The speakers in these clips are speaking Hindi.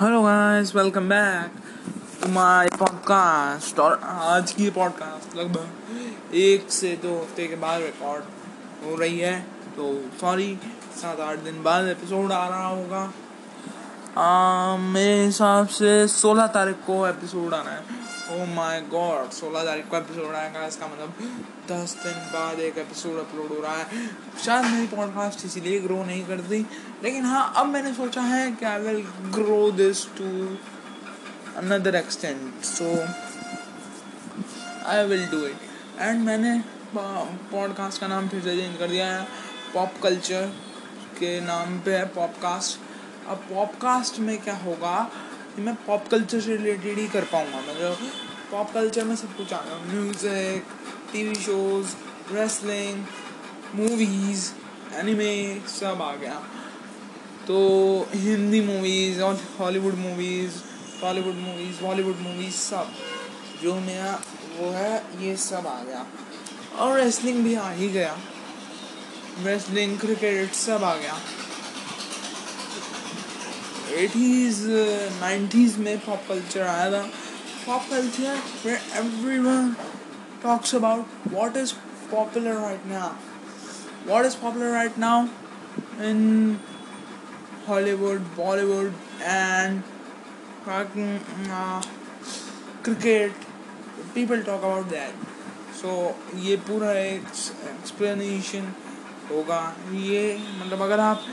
Hello guys welcome back to my podcast और आज की पॉडकास्ट लगभग एक से दो हफ़्ते के बाद रिकॉर्ड हो रही है। तो सॉरी सात आठ दिन बाद एपिसोड आ रहा होगा। मेरे हिसाब से सोलह तारीख को एपिसोड आना है। ओ माय गॉड सोलह तारीख को एपिसोड आएगा इसका मतलब दस दिन बाद एक एपिसोड अपलोड हो रहा है। शायद मेरी पॉडकास्ट इसीलिए ग्रो नहीं करती, लेकिन हाँ अब मैंने सोचा है कि I will grow this to another extent so I will do it and मैंने पॉडकास्ट का नाम फिर से चेंज कर दिया है। पॉप कल्चर के नाम पे है पॉपकास्ट अब पॉपकास्ट में क्या होगा? मैं पॉप कल्चर से रिलेटेड ही कर पाऊँगा। मतलब पॉप कल्चर में सब कुछ आ गया music TV shows wrestling movies anime सब आ गया। तो हिंदी मूवीज़ और Hollywood movies Tollywood movies Bollywood movies सब, जो मेरा वो है, ये सब आ गया। और रेसलिंग भी आ ही गया। रेसलिंग क्रिकेट सब आ गया। एटीज नाइन्टीज uh, में पॉप कल्चर आया था। पॉप कल्चर में every one talks about what is popular right now what is popular right now in Hollywood Bollywood and cricket people talk about that so ये पूरा एक एक्सप्लेनेशन होगा। ये मतलब अगर आप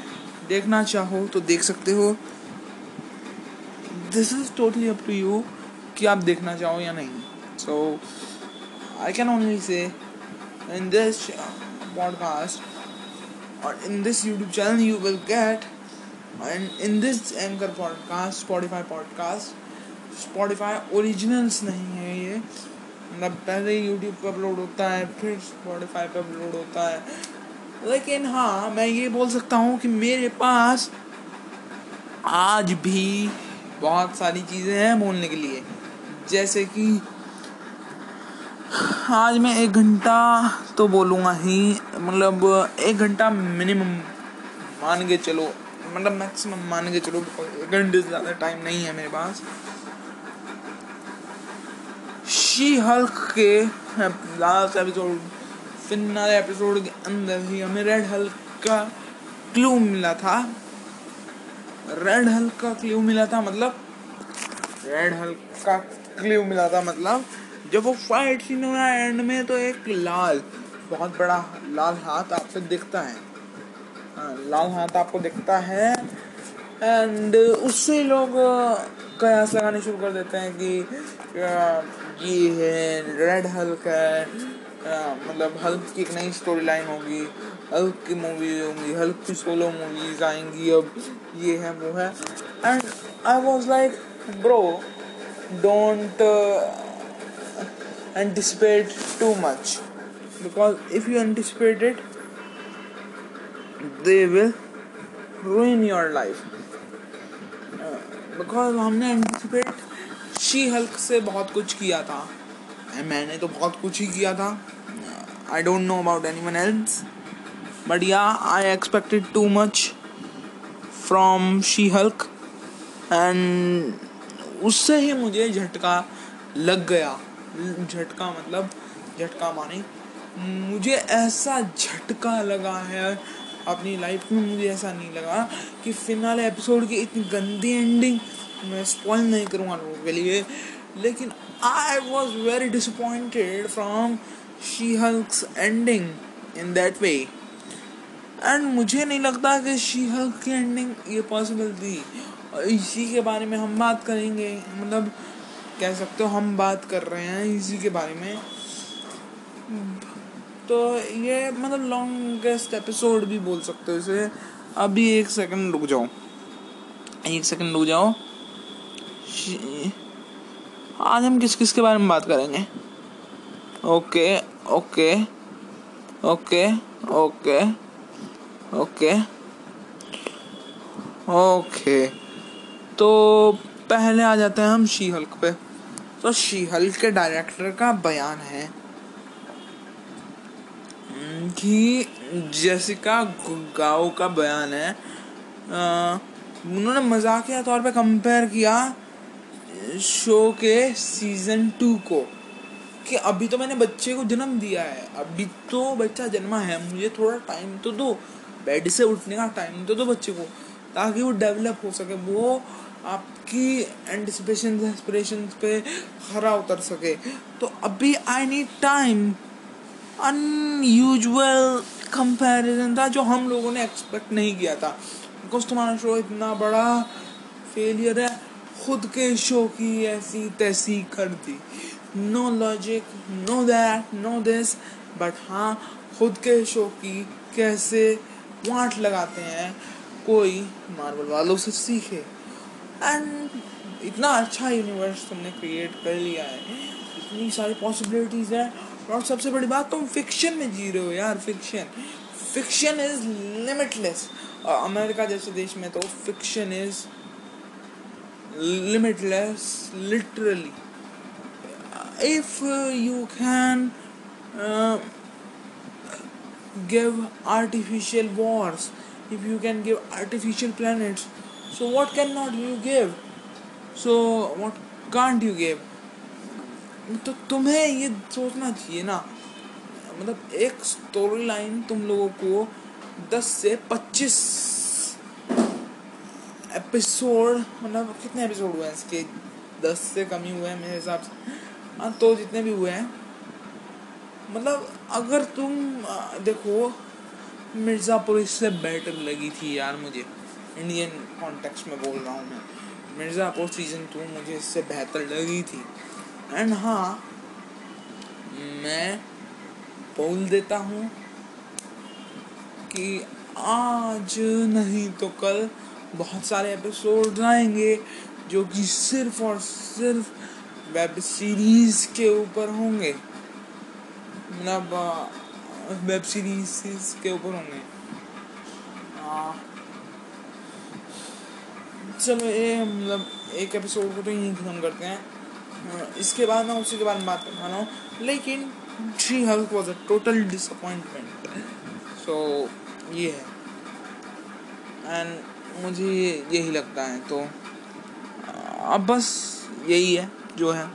देखना चाहो तो देख सकते हो। This is totally up to you कि आप देखना चाहो या नहीं। सो I can only say in this podcast और in this YouTube channel you will get and in this anchor podcast Spotify podcast Spotify originals नहीं है ये। मतलब पहले यूट्यूब पर अपलोड होता है, फिर स्पॉटिफाई पर अपलोड होता है। लेकिन हाँ मैं ये बोल सकता हूँ कि मेरे पास आज भी बहुत सारी चीज़ें हैं बोलने के लिए। जैसे कि आज मैं एक घंटा तो बोलूँगा ही मतलब एक घंटा मिनिमम मान के चलो मतलब मैक्सिमम मान के चलो, एक घंटे से ज़्यादा टाइम नहीं है मेरे पास। शी हल्क के लास्ट एपिसोड फिनाले एपिसोड के अंदर ही हमें रेड हल्क का क्लू मिला था। रेड हल्क का क्लू मिला था मतलब रेड हल्क का क्लू मिला था मतलब जब वो फाइट सीन हुआ एंड में तो एक लाल, बहुत बड़ा लाल हाथ आपसे दिखता है। हाँ लाल हाथ आपको दिखता है। एंड उससे लोग कयास लगाने शुरू कर देते हैं कि ये है रेड हल्क है। मतलब हल्क की एक नई स्टोरी लाइन होगी, हल्क की मूवी होंगी, हल्क की सोलो मूवीज़ आएँगी अब, ये है, वो है। And I was like bro don't anticipate too much because if you it, they will ruin your life. Because हमने एंटिसिपेट शी हल्क से बहुत कुछ किया था। मैंने तो बहुत कुछ ही किया था। I don't know about any one else but yeah I expected too much from she Hulk and उससे ही मुझे झटका लग गया। झटका मतलब झटका माने, मुझे ऐसा झटका लगा है अपनी लाइफ में, मुझे ऐसा नहीं लगा कि फिनाले एपिसोड की इतनी गंदी एंडिंग मैं स्पॉइल नहीं करूँगा लोगों के लिए। लेकिन I was very disappointed from she Hulk's ending in that way and मुझे नहीं लगता कि शी हल्क की एंडिंग ये पॉसिबल थी। और इसी के बारे में हम बात करेंगे। मतलब कह सकते हो हम बात कर रहे हैं इसी के बारे में। तो ये मतलब लॉन्गेस्ट एपिसोड भी बोल सकते हो इसे। अभी एक सेकंड रुक जाओ। एक सेकंड रुक जाओ। आज हम किस किस के बारे में बात करेंगे? Okay okay okay okay okay okay तो पहले आ जाते हैं हम शी हल्क पे। तो शी हल्क के डायरेक्टर का बयान है कि जेसिका गाओ का बयान है। उन्होंने मजाकिया तौर पे कंपेयर किया शो के सीज़न टू को, कि अभी तो मैंने बच्चे को जन्म दिया है, अभी तो बच्चा जन्मा है, मुझे थोड़ा टाइम तो दो बेड से उठने का टाइम तो दो बच्चे को, ताकि वो डेवलप हो सके, वो आपकी एंटिसिपेशन एस्पिरेशन पे खरा उतर सके। तो अभी I need time unusual comparison था, जो हम लोगों ने एक्सपेक्ट नहीं किया था बिकॉज़ तुम्हारा शो इतना बड़ा फेलियर है खुद के शो की ऐसी तैसी कर दी। No logic no that no this but हाँ खुद के शो की कैसे वाट लगाते हैं, कोई मार्वल वालों से सीखे। एंड इतना अच्छा यूनिवर्स तुमने क्रिएट कर लिया है। इतनी सारी पॉसिबिलिटीज़ है। और सबसे बड़ी बात, तुम फिक्शन में जी रहे हो यार fiction fiction is limitless America जैसे देश में तो fiction is limitless literally if uh, you can uh, give artificial wars if you can give artificial planets so what cannot you give so what can't you give तो तुम्हें ये सोचना चाहिए ना मतलब एक स्टोरी लाइन तुम लोगों को 10 से 25 एपिसोड मतलब कितने एपिसोड हुए हैं इसके? 10 से कम ही हुए हैं मेरे हिसाब से। हाँ तो जितने भी हुए हैं। मतलब अगर तुम देखो, मिर्ज़ापुर इससे बेटर लगी थी यार मुझे। इंडियन कॉन्टेक्स्ट में बोल रहा हूँ मैं। मिर्ज़ापुर सीज़न टू मुझे इससे बेहतर लगी थी। एंड हाँ मैं बोल देता हूँ कि आज नहीं तो कल बहुत सारे एपिसोड आएँगे जो कि सिर्फ़ और सिर्फ़ वेब सीरीज़ के ऊपर होंगे। मतलब वेब सीरीज़ के ऊपर होंगे। चलो, ये मतलब एक एपिसोड को तो यहीं खत्म करते हैं। इसके बाद मैं उसी के बारे में बात कर रहा हूँ लेकिन three Hulk was a total disappointment so ये है। एंड मुझे यही लगता है तो अब बस यही है, जो है।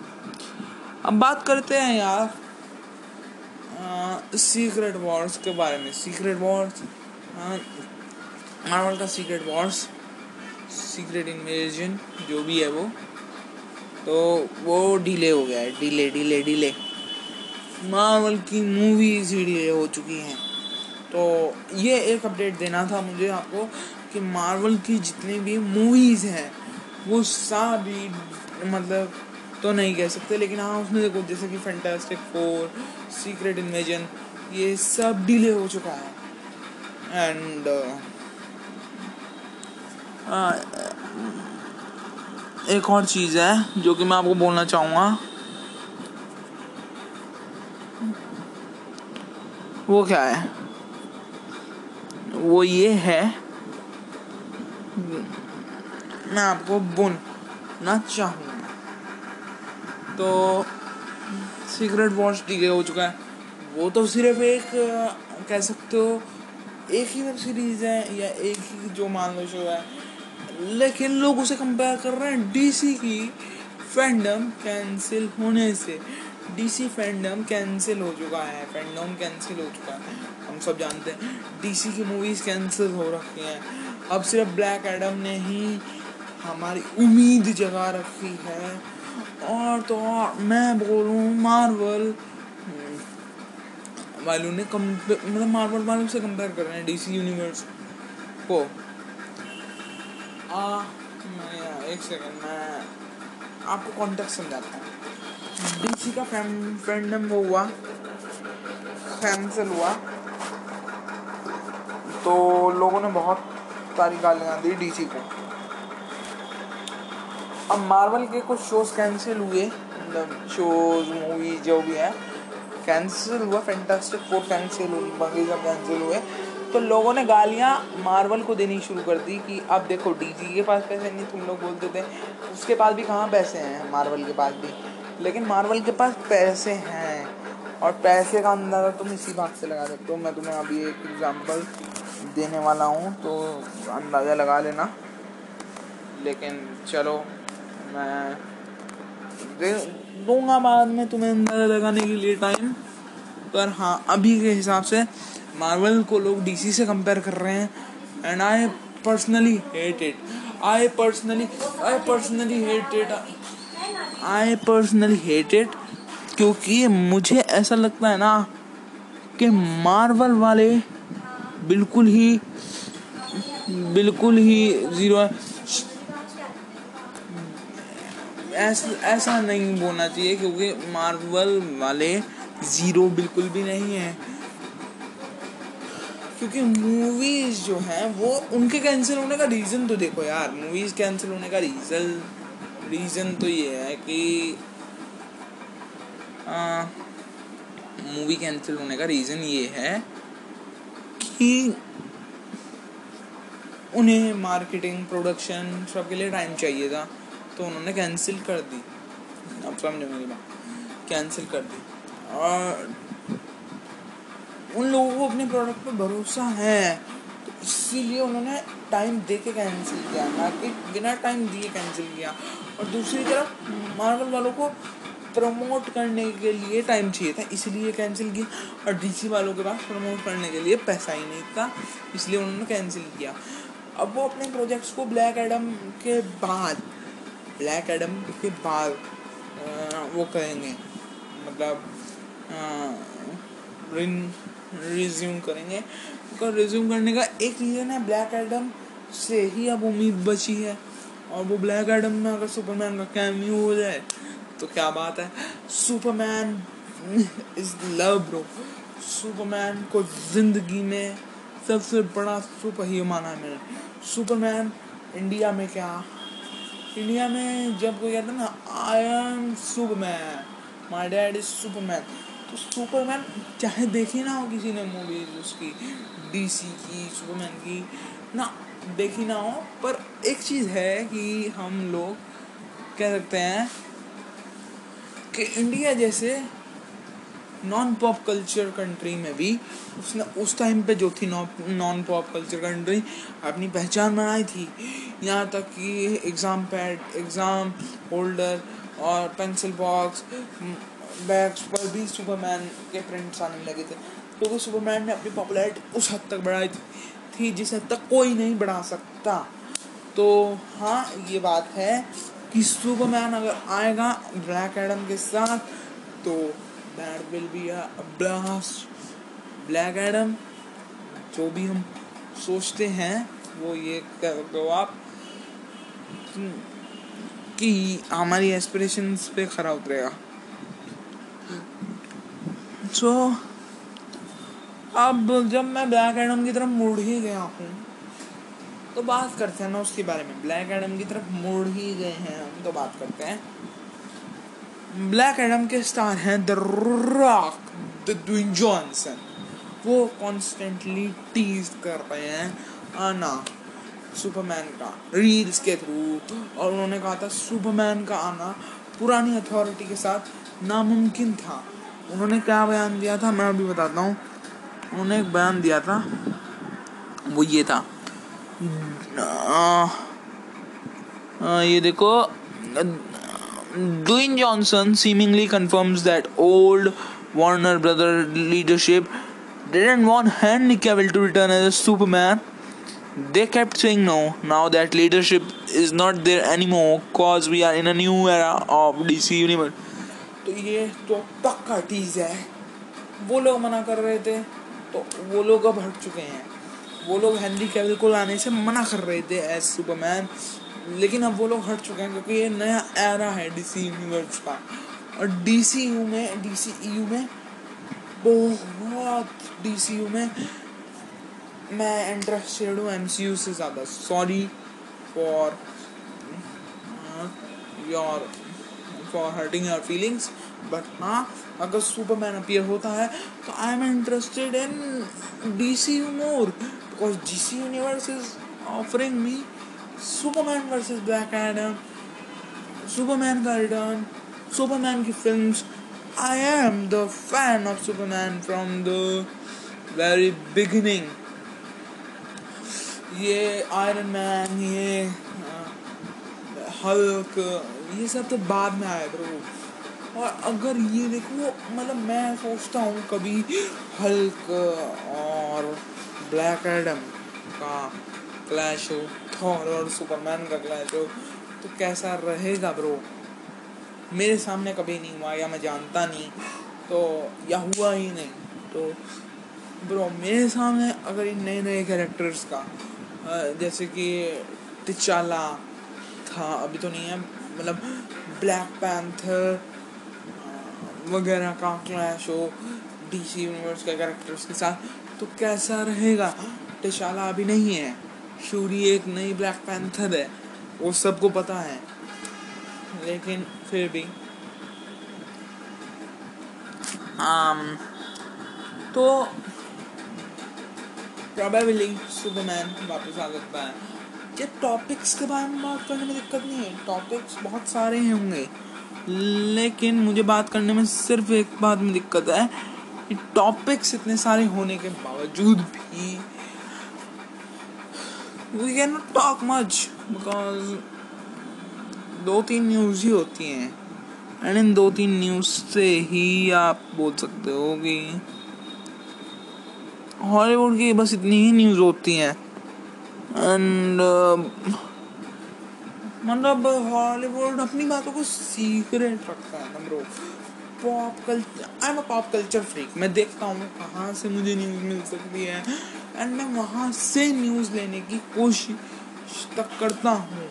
अब बात करते हैं यार सीक्रेट वॉर्स के बारे में। सीक्रेट वॉर्स मार्वल का सीक्रेट वॉर्स सीक्रेट इन्वेजन जो भी है वो तो वो डिले हो गया है। डिले डिले डिले मार्वल की मूवीज़ ही डिले हो चुकी हैं। तो ये एक अपडेट देना था मुझे आपको। कि मार्वल की जितनी भी मूवीज़ हैं वो सारी मतलब तो नहीं कह सकते लेकिन हाँ उसमें देखो जैसे कि फैंटास्टिक फोर सीक्रेट इन्वेजन ये सब डिले हो चुका है। एंड uh, एक और चीज़ है जो कि मैं आपको बोलना चाहूँगा। वो क्या है? वो ये है मैं आपको बोलना चाहूँ तो सीक्रेट वॉच डी हो चुका है। वो तो सिर्फ़ एक, कह सकते हो, एक ही वेब सीरीज़ है या एक ही जो मान लो शो है। लेकिन लोग उसे कंपेयर कर रहे हैं डीसी की फैंडम कैंसिल होने से। डीसी फैंडम कैंसिल हो चुका है फैंडम कैंसिल हो चुका है। हम सब जानते हैं डीसी की मूवीज़ कैंसिल हो रखी हैं। अब सिर्फ़ ब्लैक एडम ने ही हमारी उम्मीद जगा रखी है। और तो और मैं बोलूँ मार्वल वालों ने कम मतलब मार्वल वालों से कंपेयर कर रहे हैं डीसी यूनिवर्स को। आ, मैं एक सेकंड मैं आपको कॉन्टेक्ट समझाता हूँ। डीसी का फैम फ्रेंडम वो हुआ कैंसिल हुआ। तो लोगों ने बहुत सारी गालियाँ दी डीसी को। अब मार्वल के कुछ शोज़ कैंसिल हुए मतलब शोज़ मूवी जो भी है कैंसिल हुआ फैंटास्टिक फोर कैंसिल हुई, बाकी सब कैंसिल हुए। तो लोगों ने गालियाँ मार्वल को देनी शुरू कर दी कि अब देखो डीजी के पास पैसे नहीं, तुम लोग बोलते थे। उसके पास भी कहाँ पैसे हैं? मार्वल के पास भी। लेकिन मार्वल के पास पैसे हैं, और पैसे का अंदाज़ा तुम इसी बात से लगा सकते हो। मैं तुम्हें अभी एक एग्जांपल देने वाला हूँ तो अंदाज़ा लगा लेना। लेकिन चलो, मैं दूँगा बाद में तुम्हें अंदाज़ा लगाने के लिए टाइम पर हाँ अभी के हिसाब से मार्वल को लोग डीसी से कंपेयर कर रहे हैं and I personally hate it I personally I personally hate it I personally hate it क्योंकि मुझे ऐसा लगता है ना कि मार्वल वाले बिल्कुल ही बिल्कुल ही ज़ीरो ऐसा ऐसा नहीं बोलना चाहिए क्योंकि मार्वल वाले ज़ीरो बिल्कुल भी नहीं है। क्योंकि मूवीज़ जो हैं, वो उनके कैंसिल होने का रीज़न तो देखो यार। मूवीज़ कैंसिल होने का रीज़न रीज़न तो ये है कि मूवी कैंसिल होने का रीज़न ये है कि उन्हें मार्केटिंग प्रोडक्शन सब के लिए टाइम चाहिए था तो उन्होंने कैंसिल कर दी। अब समझो मेरी बात। कैंसिल कर दी। और उन लोगों को अपने प्रोडक्ट पर भरोसा है तो इसीलिए उन्होंने टाइम दे के कैंसिल किया। ना कि बिना टाइम दिए कैंसिल किया। और दूसरी तरफ़ मार्वल वालों को प्रमोट करने के लिए टाइम चाहिए था, इसलिए कैंसिल किया। और डीसी वालों के पास प्रमोट करने के लिए पैसा ही नहीं था, इसलिए उन्होंने कैंसिल किया। अब वो अपने प्रोजेक्ट्स को ब्लैक एडम के बाद ब्लैक एडम के बाद वो करेंगे। मतलब रिज्यूम करेंगे। तो रिज्यूम करने का एक रीज़न है ब्लैक एडम से ही अब उम्मीद बची है। और वो ब्लैक एडम में अगर सुपरमैन का कैमियो हो जाए तो क्या बात है? Superman is love bro Superman को ज़िंदगी में सबसे बड़ा सुपर हीरो माना है मैंने। सुपरमैन इंडिया में क्या? इंडिया में जब कोई कहता ना I am Superman my dad is Superman तो सुपरमैन चाहे देखी ना हो किसी ने मूवीज़ उसकी डीसी की सुपरमैन की, ना, देखी ना हो, पर एक चीज़ है कि हम लोग कह सकते हैं कि इंडिया जैसे नॉन पॉप कल्चर कंट्री में भी उसने उस टाइम पे जो थी नॉन पॉप कल्चर कंट्री अपनी पहचान बनाई थी। यहाँ तक कि एग्ज़ाम पैड एग्ज़ाम होल्डर और पेंसिल बॉक्स बैग्स पर भी सुपरमैन के प्रिंट्स आने लगे थे। क्योंकि तो सुपरमैन ने अपनी पॉपुलैरिटी उस हद तक बढ़ाई थी, जिस हद तक कोई नहीं बढ़ा सकता। तो हाँ ये बात है। कि सुपरमैन अगर आएगा ब्लैक एडम के साथ तो that will be a blast. Black Adam जो भी हम सोचते हैं वो ये कर दो आप कि हमारी एस्पिरेशंस पे खरा उतरेगा। सो so, अब जब मैं ब्लैक एडम की तरफ़ मुड़ ही गया हूँ तो बात करते हैं ना उसके बारे में। ब्लैक एडम की तरफ़ मुड़ ही गए हैं हम तो बात करते हैं। ब्लैक एडम के स्टार हैं द रॉक जॉनसन वो कॉन्स्टेंटली टीज कर रहे हैं आना सुपरमैन का रील्स के थ्रू और उन्होंने कहा था सुपरमैन का आना पुरानी अथॉरिटी के साथ नामुमकिन था। उन्होंने क्या बयान दिया था? मैं अभी बताता हूँ। उन्होंने एक बयान दिया था, वो ये था। ये देखो। Dwayne Johnson seemingly confirms that old Warner Brother leadership didn't want Henry Cavill to return as a they kept saying no now that leadership is not there anymore cause we are in a new era of DC Universe तो ये तो पक्का चीज़ है। वो लोग मना कर रहे थे तो वो लोग अब हट चुके हैं। वो लोग हेनरी कैविल को लाने से मना कर रहे थे एज सुपरमैन लेकिन अब वो लोग हट चुके हैं क्योंकि ये नया एरा है डीसी यूनिवर्स का। और डीसी यू में डीसी यू में, बहुत डीसी यू में मैं इंटरेस्टेड हूँ एम सी यू से ज़्यादा। Sorry for your for hurting your feelings but हाँ अगर सुपरमैन अपियर होता है तो I am interested in D C U more because DC Universe is offering me Superman versus Black Adam, Superman return Superman की films I am the fan of Superman from the very beginning ये आयरन मैन ये हल्क ये सब तो बाद में आया ब्रो और अगर ये देखो मतलब मैं सोचता हूँ कभी हल्क और ब्लैक एडम का क्लैश हो थॉर और सुपरमैन का क्लैश हो तो कैसा रहेगा ब्रो मेरे सामने कभी नहीं हुआ या मैं जानता नहीं तो या हुआ ही नहीं। तो ब्रो मेरे सामने अगर इन नए नए कैरेक्टर्स का जैसे कि टिचाला था, अभी तो नहीं है मतलब ब्लैक पैंथर वगैरह का क्लैश हो डीसी यूनिवर्स के कैरेक्टर्स के साथ तो कैसा रहेगा? टिचाला अभी नहीं है। शूरी एक नई ब्लैक पैंथर है। वो सबको पता है। लेकिन फिर भी। Um, तो प्रॉबेबली सुपरमैन वापस आ सकता है। ये टॉपिक्स के बारे में बात करने में दिक्कत नहीं है। टॉपिक्स बहुत सारे होंगे। लेकिन मुझे बात करने में सिर्फ़ एक बात में दिक्कत है। कि टॉपिक्स इतने सारे होने के बावजूद भी we can not talk much because दो तीन न्यूज़ ही होती हैं। एंड इन दो तीन न्यूज़ से ही आप बोल सकते हो कि हॉलीवुड की बस इतनी ही न्यूज़ होती हैं। एंड uh, मतलब हॉलीवुड अपनी बातों को सीक्रेट रखता है bro pop culture I am a pop culture freak मैं देखता हूँ कहाँ से मुझे न्यूज़ मिल सकती है? एंड मैं वहाँ से न्यूज़ लेने की कोशिश तक करता हूँ।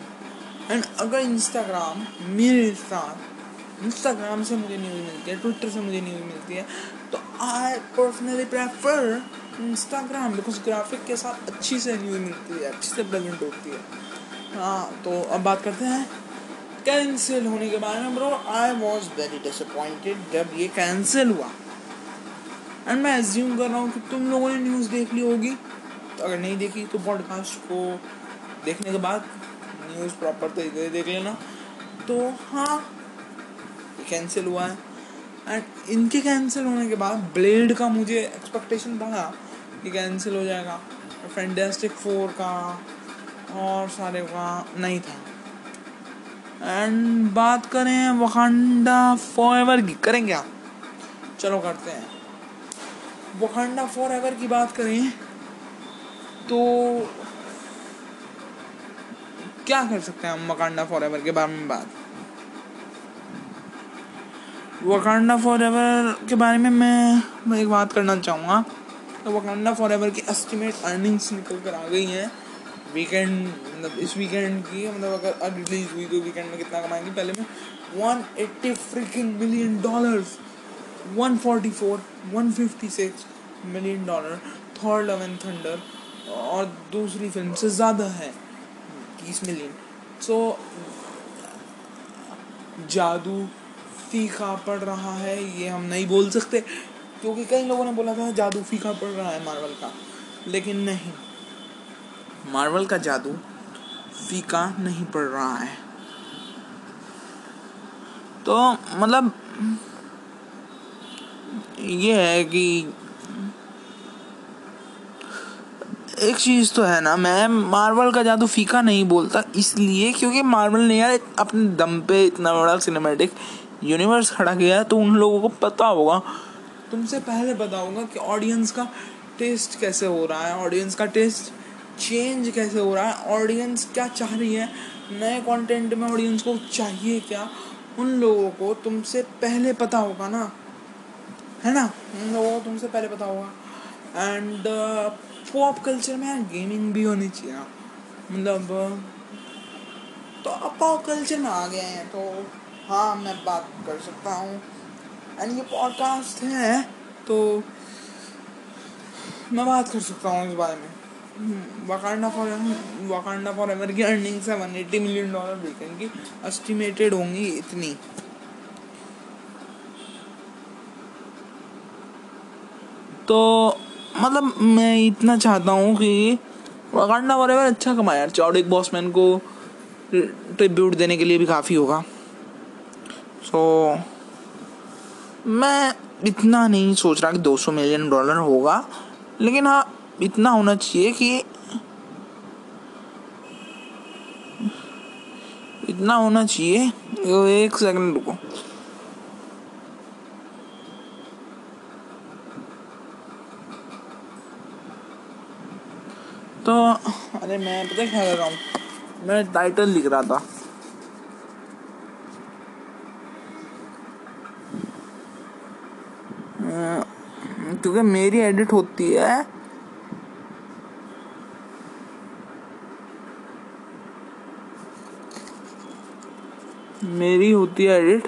एंड अगर इंस्टाग्राम मेरे साथ इंस्टाग्राम से मुझे न्यूज़ मिलती है ट्विटर से मुझे न्यूज़ मिलती है तो I personally prefer Instagram because graphic के साथ अच्छी से न्यूज़ मिलती है, अच्छी से प्रेजेंट होती है। हाँ तो अब बात करते हैं कैंसिल होने के बारे में bro I was very disappointed जब ये कैंसिल हुआ। एंड मैं एज्यूम कर रहा हूँ कि तुम लोगों ने न्यूज़ देख ली होगी। तो अगर नहीं देखी तो पॉडकास्ट को देखने के बाद न्यूज़ प्रॉपर तरीके से देख लेना। तो हाँ ये कैंसिल हुआ है। एंड इनके कैंसिल होने के बाद ब्लेड का मुझे एक्सपेक्टेशन था कि कैंसिल हो जाएगा। फैंटेस्टिक फोर का और सारे का नहीं था। एंड बात करें वकांडा फॉर की। करें क्या चलो करते हैं। वकांडा फॉर की बात करें तो क्या कर सकते हैं हम वकांडा फॉर के बारे में बात? वकांडा फॉर के बारे में मैं मैं एक बात करना चाहूँगा। तो वकांडा फॉर एवर की एस्टिमेट अर्निंग्स निकल कर आ गई हैं। वीकेंड मतलब इस वीकेंड की मतलब अगर रिलीज़ हुई तो वीकेंड में कितना कमाएँगे? पहले में one eighty freaking million dollars one forty four one fifty six million dollar third Love and Thunder और दूसरी फ़िल्म से ज़्यादा है, तीस मिलियन सो जादू फीका पड़ रहा है, ये हम नहीं बोल सकते, क्योंकि कई लोगों ने बोला था जादू फीका पड़ रहा है मार्वल का, लेकिन नहीं। मार्वल का जादू फीका नहीं पड़ रहा है। तो मतलब ये है कि एक चीज़ तो है ना, मैं मार्वल का जादू फीका नहीं बोलता इसलिए क्योंकि मार्वल ने यार अपने दम पे इतना बड़ा सिनेमेटिक यूनिवर्स खड़ा किया है तो उन लोगों को पता होगा। तुमसे पहले पता होगा कि ऑडियंस का टेस्ट कैसे हो रहा है ऑडियंस का टेस्ट चेंज कैसे हो रहा है? ऑडियंस क्या चाह रही है? नए कंटेंट में ऑडियंस को चाहिए क्या? उन लोगों को तुमसे पहले पता होगा ना? है ना? उन लोगों को तुमसे पहले पता होगा। एंड पॉप कल्चर में यार गेमिंग भी होनी चाहिए मतलब तो अब पॉप कल्चर में आ गए हैं तो हाँ मैं बात कर सकता हूँ। एंड ये पॉडकास्ट है तो मैं बात कर सकता हूँ इस बारे में। Wakanda for Wakanda forever की अर्निंग्स है one eighty million dollar weekend की एस्टिमेटेड होंगी इतनी। तो मतलब मैं इतना चाहता हूँ कि वाकांडा फॉर एवर अच्छा कमाया यार चौडिक बॉसमैन को ट्रिब्यूट देने के लिए भी काफ़ी होगा। सो so, मैं इतना नहीं सोच रहा कि 200 मिलियन डॉलर होगा लेकिन हाँ इतना होना चाहिए कि इतना होना चाहिए। एक सेकंड रुको। तो अरे मैं, पता क्या कर रहा हूँ? मैं टाइटल लिख रहा था। क्योंकि मेरी एडिट होती है। मेरी होती है एडिट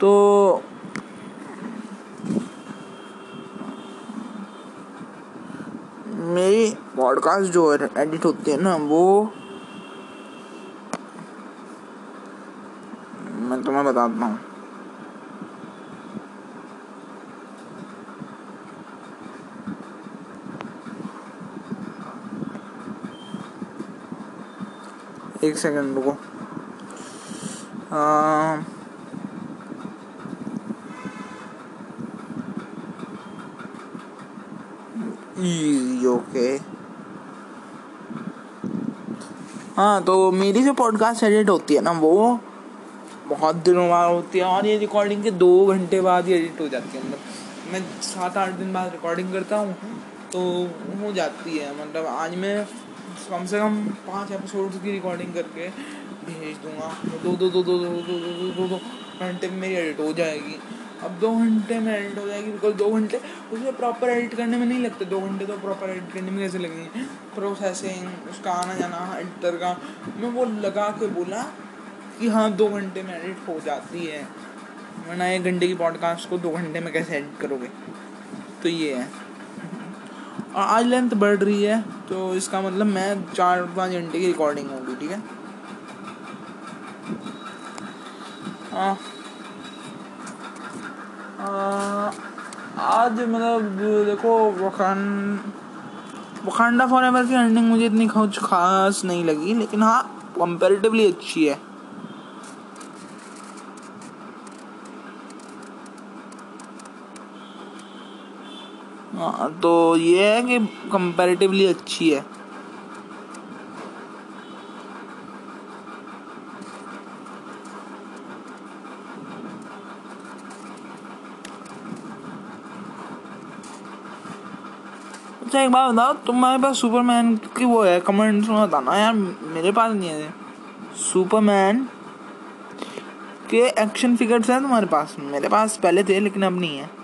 तो मेरी पॉडकास्ट जो एडिट होती है ना, वो मैं तुम्हें बताता हूँ। एक सेकंड रुको। ओके हाँ तो मेरी जो पॉडकास्ट एडिट होती है ना, वो बहुत दिनों बाद होती है और ये रिकॉर्डिंग के दो घंटे बाद ही एडिट हो जाती है। मतलब मैं सात आठ दिन बाद रिकॉर्डिंग करता हूँ तो हो जाती है। मतलब आज मैं कम से कम पाँच एपिसोड की रिकॉर्डिंग करके भेज दूँगा दो दो दो दो दो दो दो दो दो दो घंटे में मेरी एडिट हो जाएगी अब दो घंटे में एडिट हो जाएगी बिकॉज़ दो घंटे उसमें प्रॉपर एडिट करने में नहीं लगते दो घंटे तो प्रॉपर एडिट करने में कैसे लगेंगे प्रोसेसिंग उसका आना जाना एडिटर का मैं वो लगा के बोला कि हाँ दो घंटे में एडिट हो जाती है वरना एक घंटे की पॉडकास्ट को दो घंटे में कैसे एडिट करोगे तो ये है आज लेंथ बढ़ रही है तो इसका मतलब मैं चार पाँच घंटे की रिकॉर्डिंग होगी, ठीक है? आज मतलब देखो, वखान, वखांडा फॉर एवर की एंडिंग मुझे इतनी कुछ खास नहीं लगी, लेकिन हाँ कंपेरेटिवली अच्छी है। हाँ तो ये है कि कंपैरेटिवली अच्छी है। अच्छा एक बात बताओ, तुम्हारे पास सुपरमैन की वो है कमेंट्स में बताना यार, मेरे पास नहीं है। सुपरमैन के एक्शन फिगर्स हैं तुम्हारे पास, मेरे पास पहले थे, लेकिन अब नहीं है।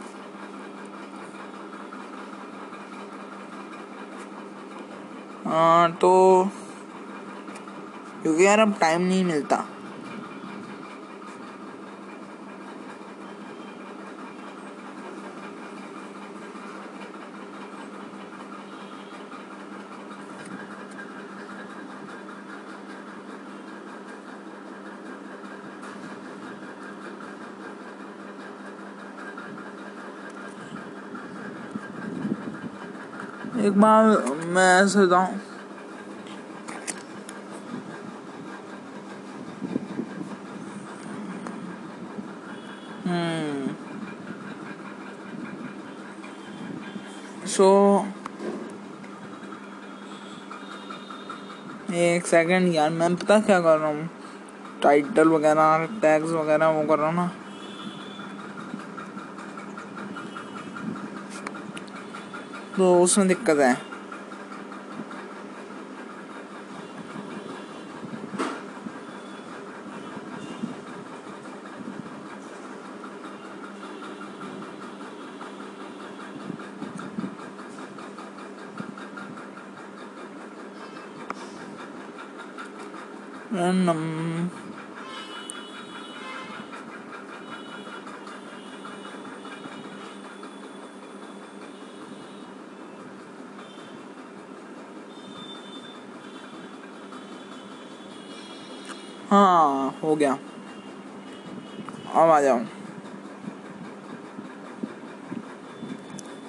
हाँ तो क्योंकि यार अब टाइम नहीं मिलता। एक बार मैं ऐसे बताऊँ सो एक सेकंड यार, मैं पता क्या कर रहा हूँ? टाइटल वगैरह टैग्स वगैरह वो कर रहा हूँ ना। तो उसमें दिक्कत है random हाँ हो गया अब आ जाओ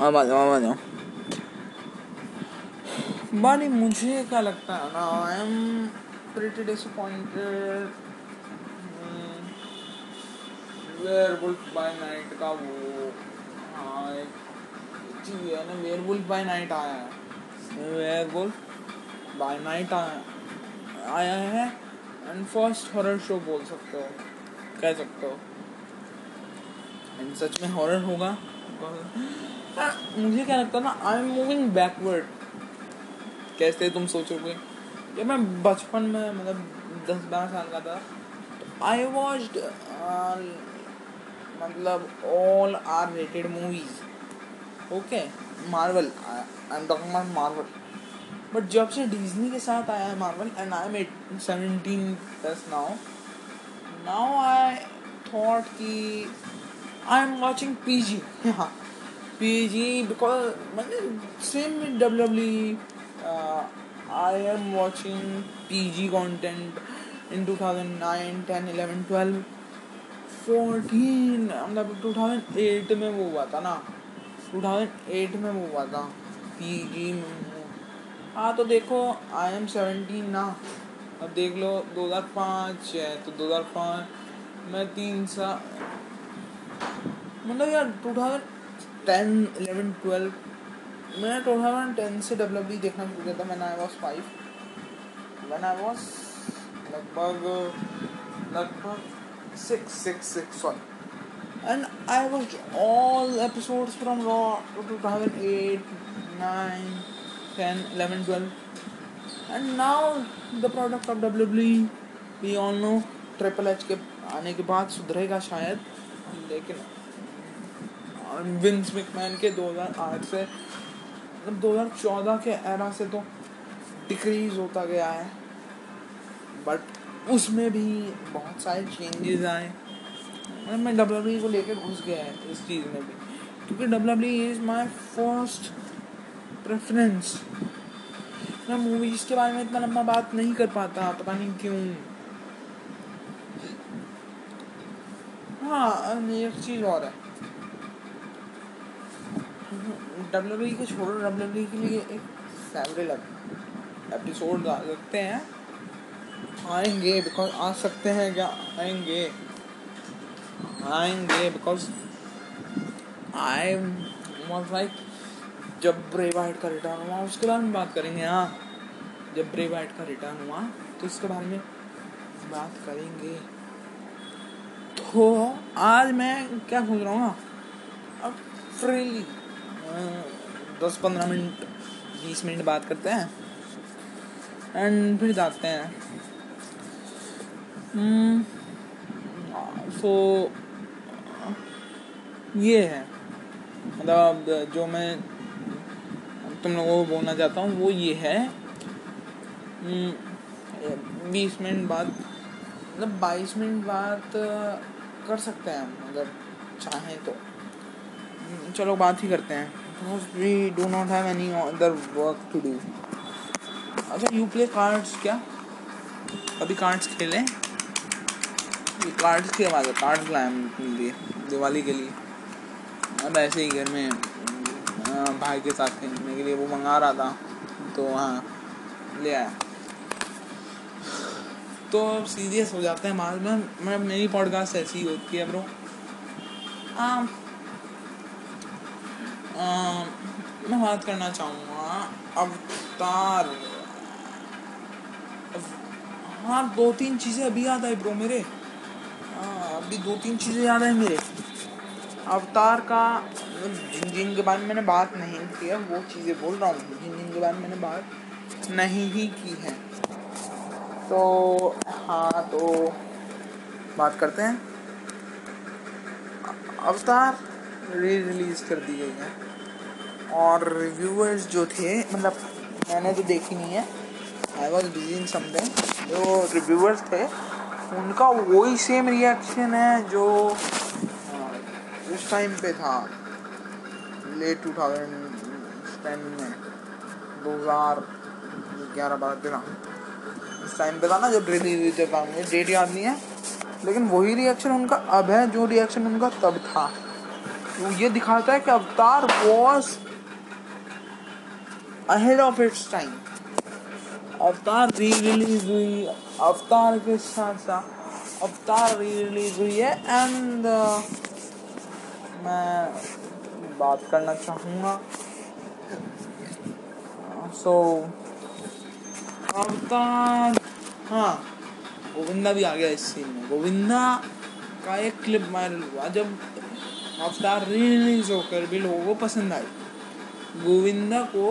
अब आ जाओ अब आ जाओ बानी मुझे क्या लगता है ना I am pretty disappointed Werewolf by Night का वो हाँ एक चीज़ है ना वेयरवुल्फ बाय नाइट आया है। वेयरवुल्फ बाय नाइट आया आया है एंड फ़र्स्ट हॉरर शो बोल सकते हो कह सकते हो। एंड सच में हॉरर होगा? मुझे क्या लगता है ना आई एम मूविंग बैकवर्ड कैसे तुम सोचोगे? जब मैं बचपन में मतलब दस बारह साल का था आई वॉच मतलब all R rated movies okay Marvel I am Marvel but जब से डिज्नी के साथ आया है Marvel and I am at seventeen plus now now I thought कि I am watching P G हाँ पी जी बिकॉज़ मतलब same W W I am watching P G content in two thousand nine ten eleven twelve fourteen मतलब टू थाउज़ेंड एट में वो हुआ था ना। टू थाउज़ेंड एट में वो हुआ था। पी जी में हाँ तो देखो आई एम सेवेंटीन ना। अब देख लो दो हज़ार पाँच है तो दो हज़ार पाँच मैं तीन सा मतलब यार two thousand ten eleven twelve मैंने टू थाउज़ेंड टेन से डब्ल्यू देखना शुरू किया था मैंने I was five man I was लगभग लगभग six six six sorry and I watch all episodes from Raw two thousand eight nine 10, 11, 12. And now the product of WWE, we all know triple H के आने के बाद सुधरेगा शायद. लेकिन विंस मैकमैन के 2008 से मतलब 2014 के एरा से तो डिक्रीज होता गया है बट उसमें भी बहुत सारे चेंजेस आए। मतलब मैं डब्ल्यू को लेकर घुस गया है इस चीज़ में भी, क्योंकि W is my first preference मैं मूवीज़ के बारे में इतना लंबा बात नहीं कर पाता, पता नहीं क्यों। हाँ एक चीज़ और है। डब्ल्यू के छोड़ो डब्ल्यू के लिए एक सेवरल एपिसोड सकते हैं। आएँगे बिकॉज़ आ सकते हैं क्या? आएँगे। आएँगे बिकॉज़ आई वॉज़ लाइक जब ब्रे वाइट का रिटर्न हुआ, उसके बारे में बात करेंगे हाँ। जब ब्रे वाइट का रिटर्न हुआ तो इसके बारे में बात करेंगे। तो आज मैं क्या सोच रहा हूँ अब फ्रीली दस पंद्रह मिनट बीस मिनट बात करते हैं। एंड फिर जाते हैं। सो hmm, ये है। मतलब जो मैं तुम लोगों को बोलना चाहता हूँ वो ये है। हम्म, बीस मिनट बाद मतलब बाईस मिनट बाद कर सकते हैं हम अगर चाहें तो। हम्म, चलो बात ही करते हैं। We do not have any other work to do अच्छा यू प्ले कार्ड्स क्या? अभी कार्ड्स खेलें? कार्ड्स की आवाज़ है कार्ड्स लाए लिए दिवाली के लिए। अब ऐसे ही घर में भाई के साथ खेलने के लिए वो मंगा रहा था तो हाँ ले आया। तो अब सीरियस हो जाते हैं बाद में। मतलब मेरी पॉडकास्ट ऐसी होती है ब्रो आ, मैं बात करना चाहूँगा। अवतार। हाँ दो तीन चीज़ें अभी याद आई ब्रो मेरे। हाँ अभी दो तीन चीज़ें याद आई मेरे। अवतार का जिन जिन के बारे में मैंने बात नहीं की है वो चीज़ें बोल रहा हूँ। जिन जिन के बारे में मैंने बात नहीं ही की है। तो हाँ तो बात करते हैं। अवतार री रिलीज़ कर दी गई है। और रिव्यूअर्स जो थे मतलब मैंने तो देखी नहीं है I was busy in something जो रिव्यूअर्स थे, उनका वही सेम रिएक्शन है जो उस टाइम पे था। लेट टू थाउज़ेंड टेन में, दो हज़ार ग्यारह बारह तेरह। उस टाइम पे था ना, जब रिलीज़ हुई थी मुझे डेट याद नहीं है, लेकिन वही रिएक्शन उनका अब है, जो रिएक्शन उनका तब था। वो ये दिखाता है कि Avatar was ahead of its time Avatar re release हुई, अवतार के साथ साथ अवतार री रिलीज़ हुई है एंड मैं बात करना चाहूँगा। सो अवतार। हाँ गोविंदा भी आ गया इस सीन में। गोविंदा का एक क्लिप वायरल हुआ जब अवतार रिलीज़ होकर भी लोगों को पसंद आई। गोविंदा को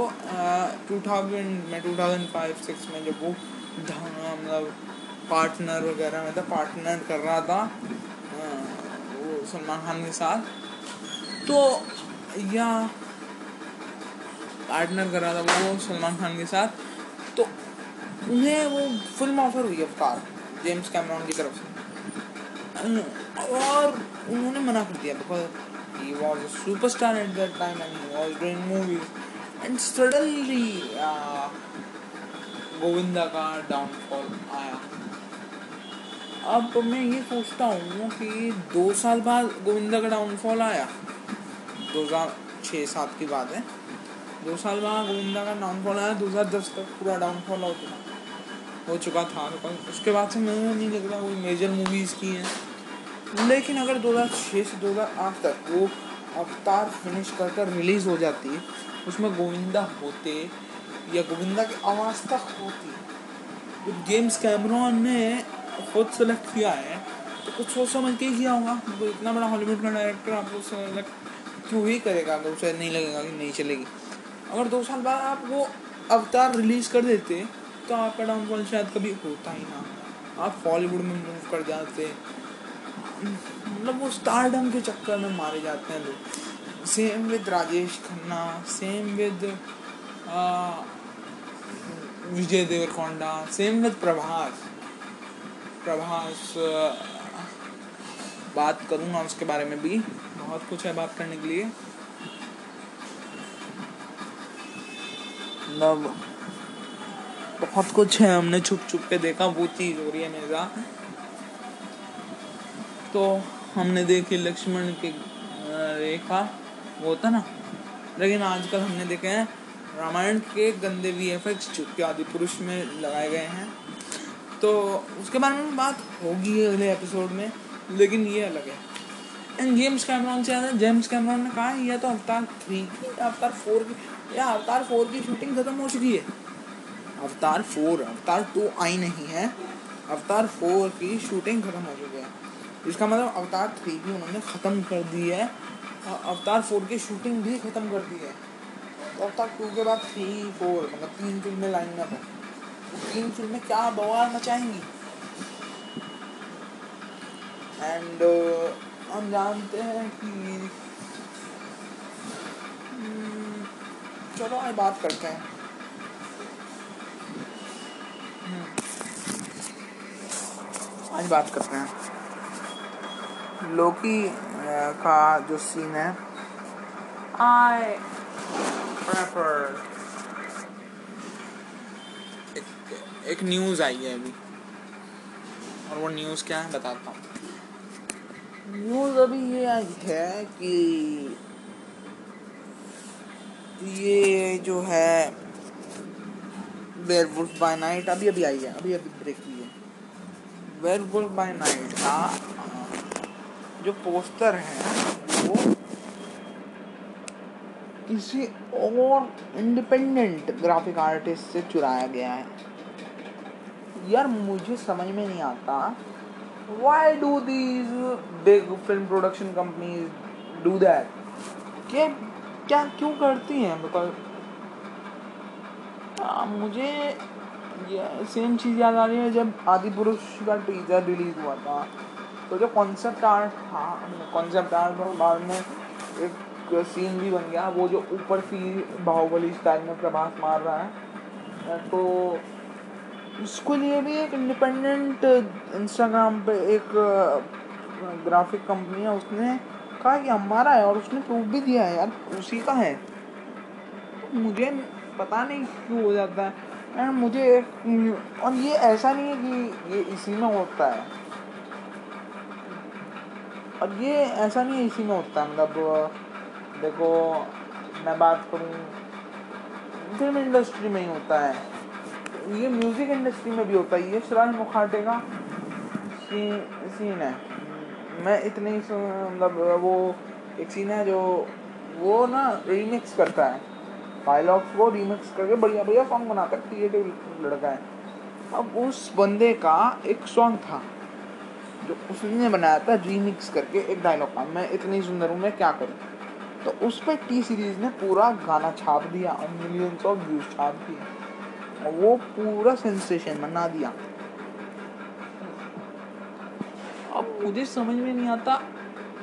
टू थाउज़ेंड में टू थाउज़ेंड फाइव सिक्स में जब वो मतलब पार्टनर वगैरह में था पार्टनर कर रहा था वो सलमान खान के साथ तो या पार्टनर कर रहा था वो सलमान खान के साथ तो उन्हें वो फ़िल्म ऑफ़र हुई अवतार जेम्स कैमरॉन की तरफ़ से। और उन्होंने मना कर दिया because he was a superstar at that time and he was doing movies. And suddenly uh, Govinda का डाउनफॉल आया। अब मैं ये सोचता हूँ कि दो साल बाद गोविंदा का डाउनफॉल आया। दो हज़ार छः सात की बात है। दो साल बाद गोविंदा का डाउनफॉल आया दो हज़ार दस तक पूरा डाउनफॉल हो चुका हो चुका था। उसके बाद से मैंने नहीं लग रहा कोई मेजर मूवीज़ की हैं। लेकिन अगर दो हज़ार छः से दो हज़ार आठ तक वो अवतार फिनिश कर कर रिलीज़ हो जाती, उसमें गोविंदा होते या गोविंदा की आवाज़ तक होती तो जेम्स कैमरॉन ने खुद सेलेक्ट किया है तो कुछ सोच समझ के ही किया होगा। तो इतना बड़ा हॉलीवुड का डायरेक्टर आपको सेलेक्ट क्यों ही करेगा, अगर उसे नहीं लगेगा कि नहीं चलेगी। अगर दो साल बाद आप वो अवतार रिलीज़ कर देते तो आपका डाउनफॉल शायद कभी होता ही ना। आप बॉलीवुड में मूव कर जाते मतलब वो स्टारडम के चक्कर में मारे जाते हैं लोग। Same with Rajesh Khanna same with Vijay Deverakonda same with Prabhas. Prabhas बात करूँगा उसके बारे में भी। बहुत कुछ है बात करने के लिए। मतलब बहुत कुछ है, हमने छुप छुप के देखा, वो चीज़ हो रही है मेरे तो हमने देखी लक्ष्मण की रेखा, वो होता ना। लेकिन आजकल हमने देखे हैं, रामायण के गंदे वी एफ़ एक्स जो कि आदि पुरुष में लगाए गए हैं। तो उसके बारे में बात होगी अगले एपिसोड में, लेकिन ये अलग है। एंड जेम्स कैमरॉन से ज़्यादा जेम्स कैमरॉन ने कहा यह तो अवतार थ्री की, अवतार फोर की, या अवतार फोर की शूटिंग ख़त्म हो चुकी है। अवतार फोर अवतार टू आई नहीं है। अवतार फोर की शूटिंग ख़त्म हो चुकी है। इसका मतलब अवतार थ्री भी उन्होंने ख़त्म कर दी है। और अवतार फोर की शूटिंग भी ख़त्म कर दी है। तो अवतार टू के बाद थ्री फोर मतलब तीन फ़िल्में लाइन अप है। तीन फ़िल्में क्या बवाल मचाएँगी? एंड uh, हम जानते हैं कि hmm, चलो आज बात करते हैं. आज बात करते हैं। लोकी का जो सीन है। आई प्रेफर एक न्यूज़ आई है अभी। और वो न्यूज़ क्या है बताता हूँ। न्यूज़ अभी ये आई है कि ये जो है वेयरवुल्फ बाय नाइट अभी अभी आई है, अभी अभी ब्रेक हुई है। वेयरवुल्फ बाय नाइट का जो पोस्टर है, वो किसी और इंडिपेंडेंट ग्राफिक आर्टिस्ट से चुराया गया है। यार, मुझे समझ में नहीं आता why do these big film production companies do that क्या क्या क्यों करती हैं? बिकॉज़ मुझे सेम चीज़ याद आ रही है जब आदि पुरुष का टीजर रिलीज़ हुआ था। तो जो कॉन्सेप्ट आर्ट था कॉन्सेप्ट आर्ट और बाद में एक सीन भी बन गया। वो जो ऊपर सी बाहुबली स्टाइल में प्रभास मार रहा है तो उसके लिए भी एक इंडिपेंडेंट इंस्टाग्राम पे एक ग्राफिक कंपनी है, उसने कहा कि हमारा है और उसने प्रूफ भी दिया है, यार, उसी का है। मुझे पता नहीं क्यों हो जाता है। एंड मुझे और ये ऐसा नहीं है कि ये इसी में होता है। और ये ऐसा नहीं है इसी में होता है मतलब देखो, मैं बात करूँ, फ़िल्म इंडस्ट्री में ही होता है। ये म्यूज़िक इंडस्ट्री में भी होता है। ये सिराज मुखाटे का सीन सीन है। मैं इतने मतलब वो एक सीन है जो वो ना रीमिक्स करता है। डायलॉग्स को रीमिक्स करके बढ़िया बढ़िया सॉन्ग बनाता है क्रिएटिव लड़का है। अब उस बंदे का एक सॉन्ग था, जो उसने बनाया था रीमिक्स करके एक डायलॉग का। मैं इतनी सुंदर हूँ, मैं क्या करूँ? तो उस पर टी सीरीज़ ने पूरा गाना छाप दिया और मिलियंस ऑफ़ व्यूज़ छाप दिए। और वो पूरा सेंसेशन बना दिया। अब मुझे समझ में नहीं आता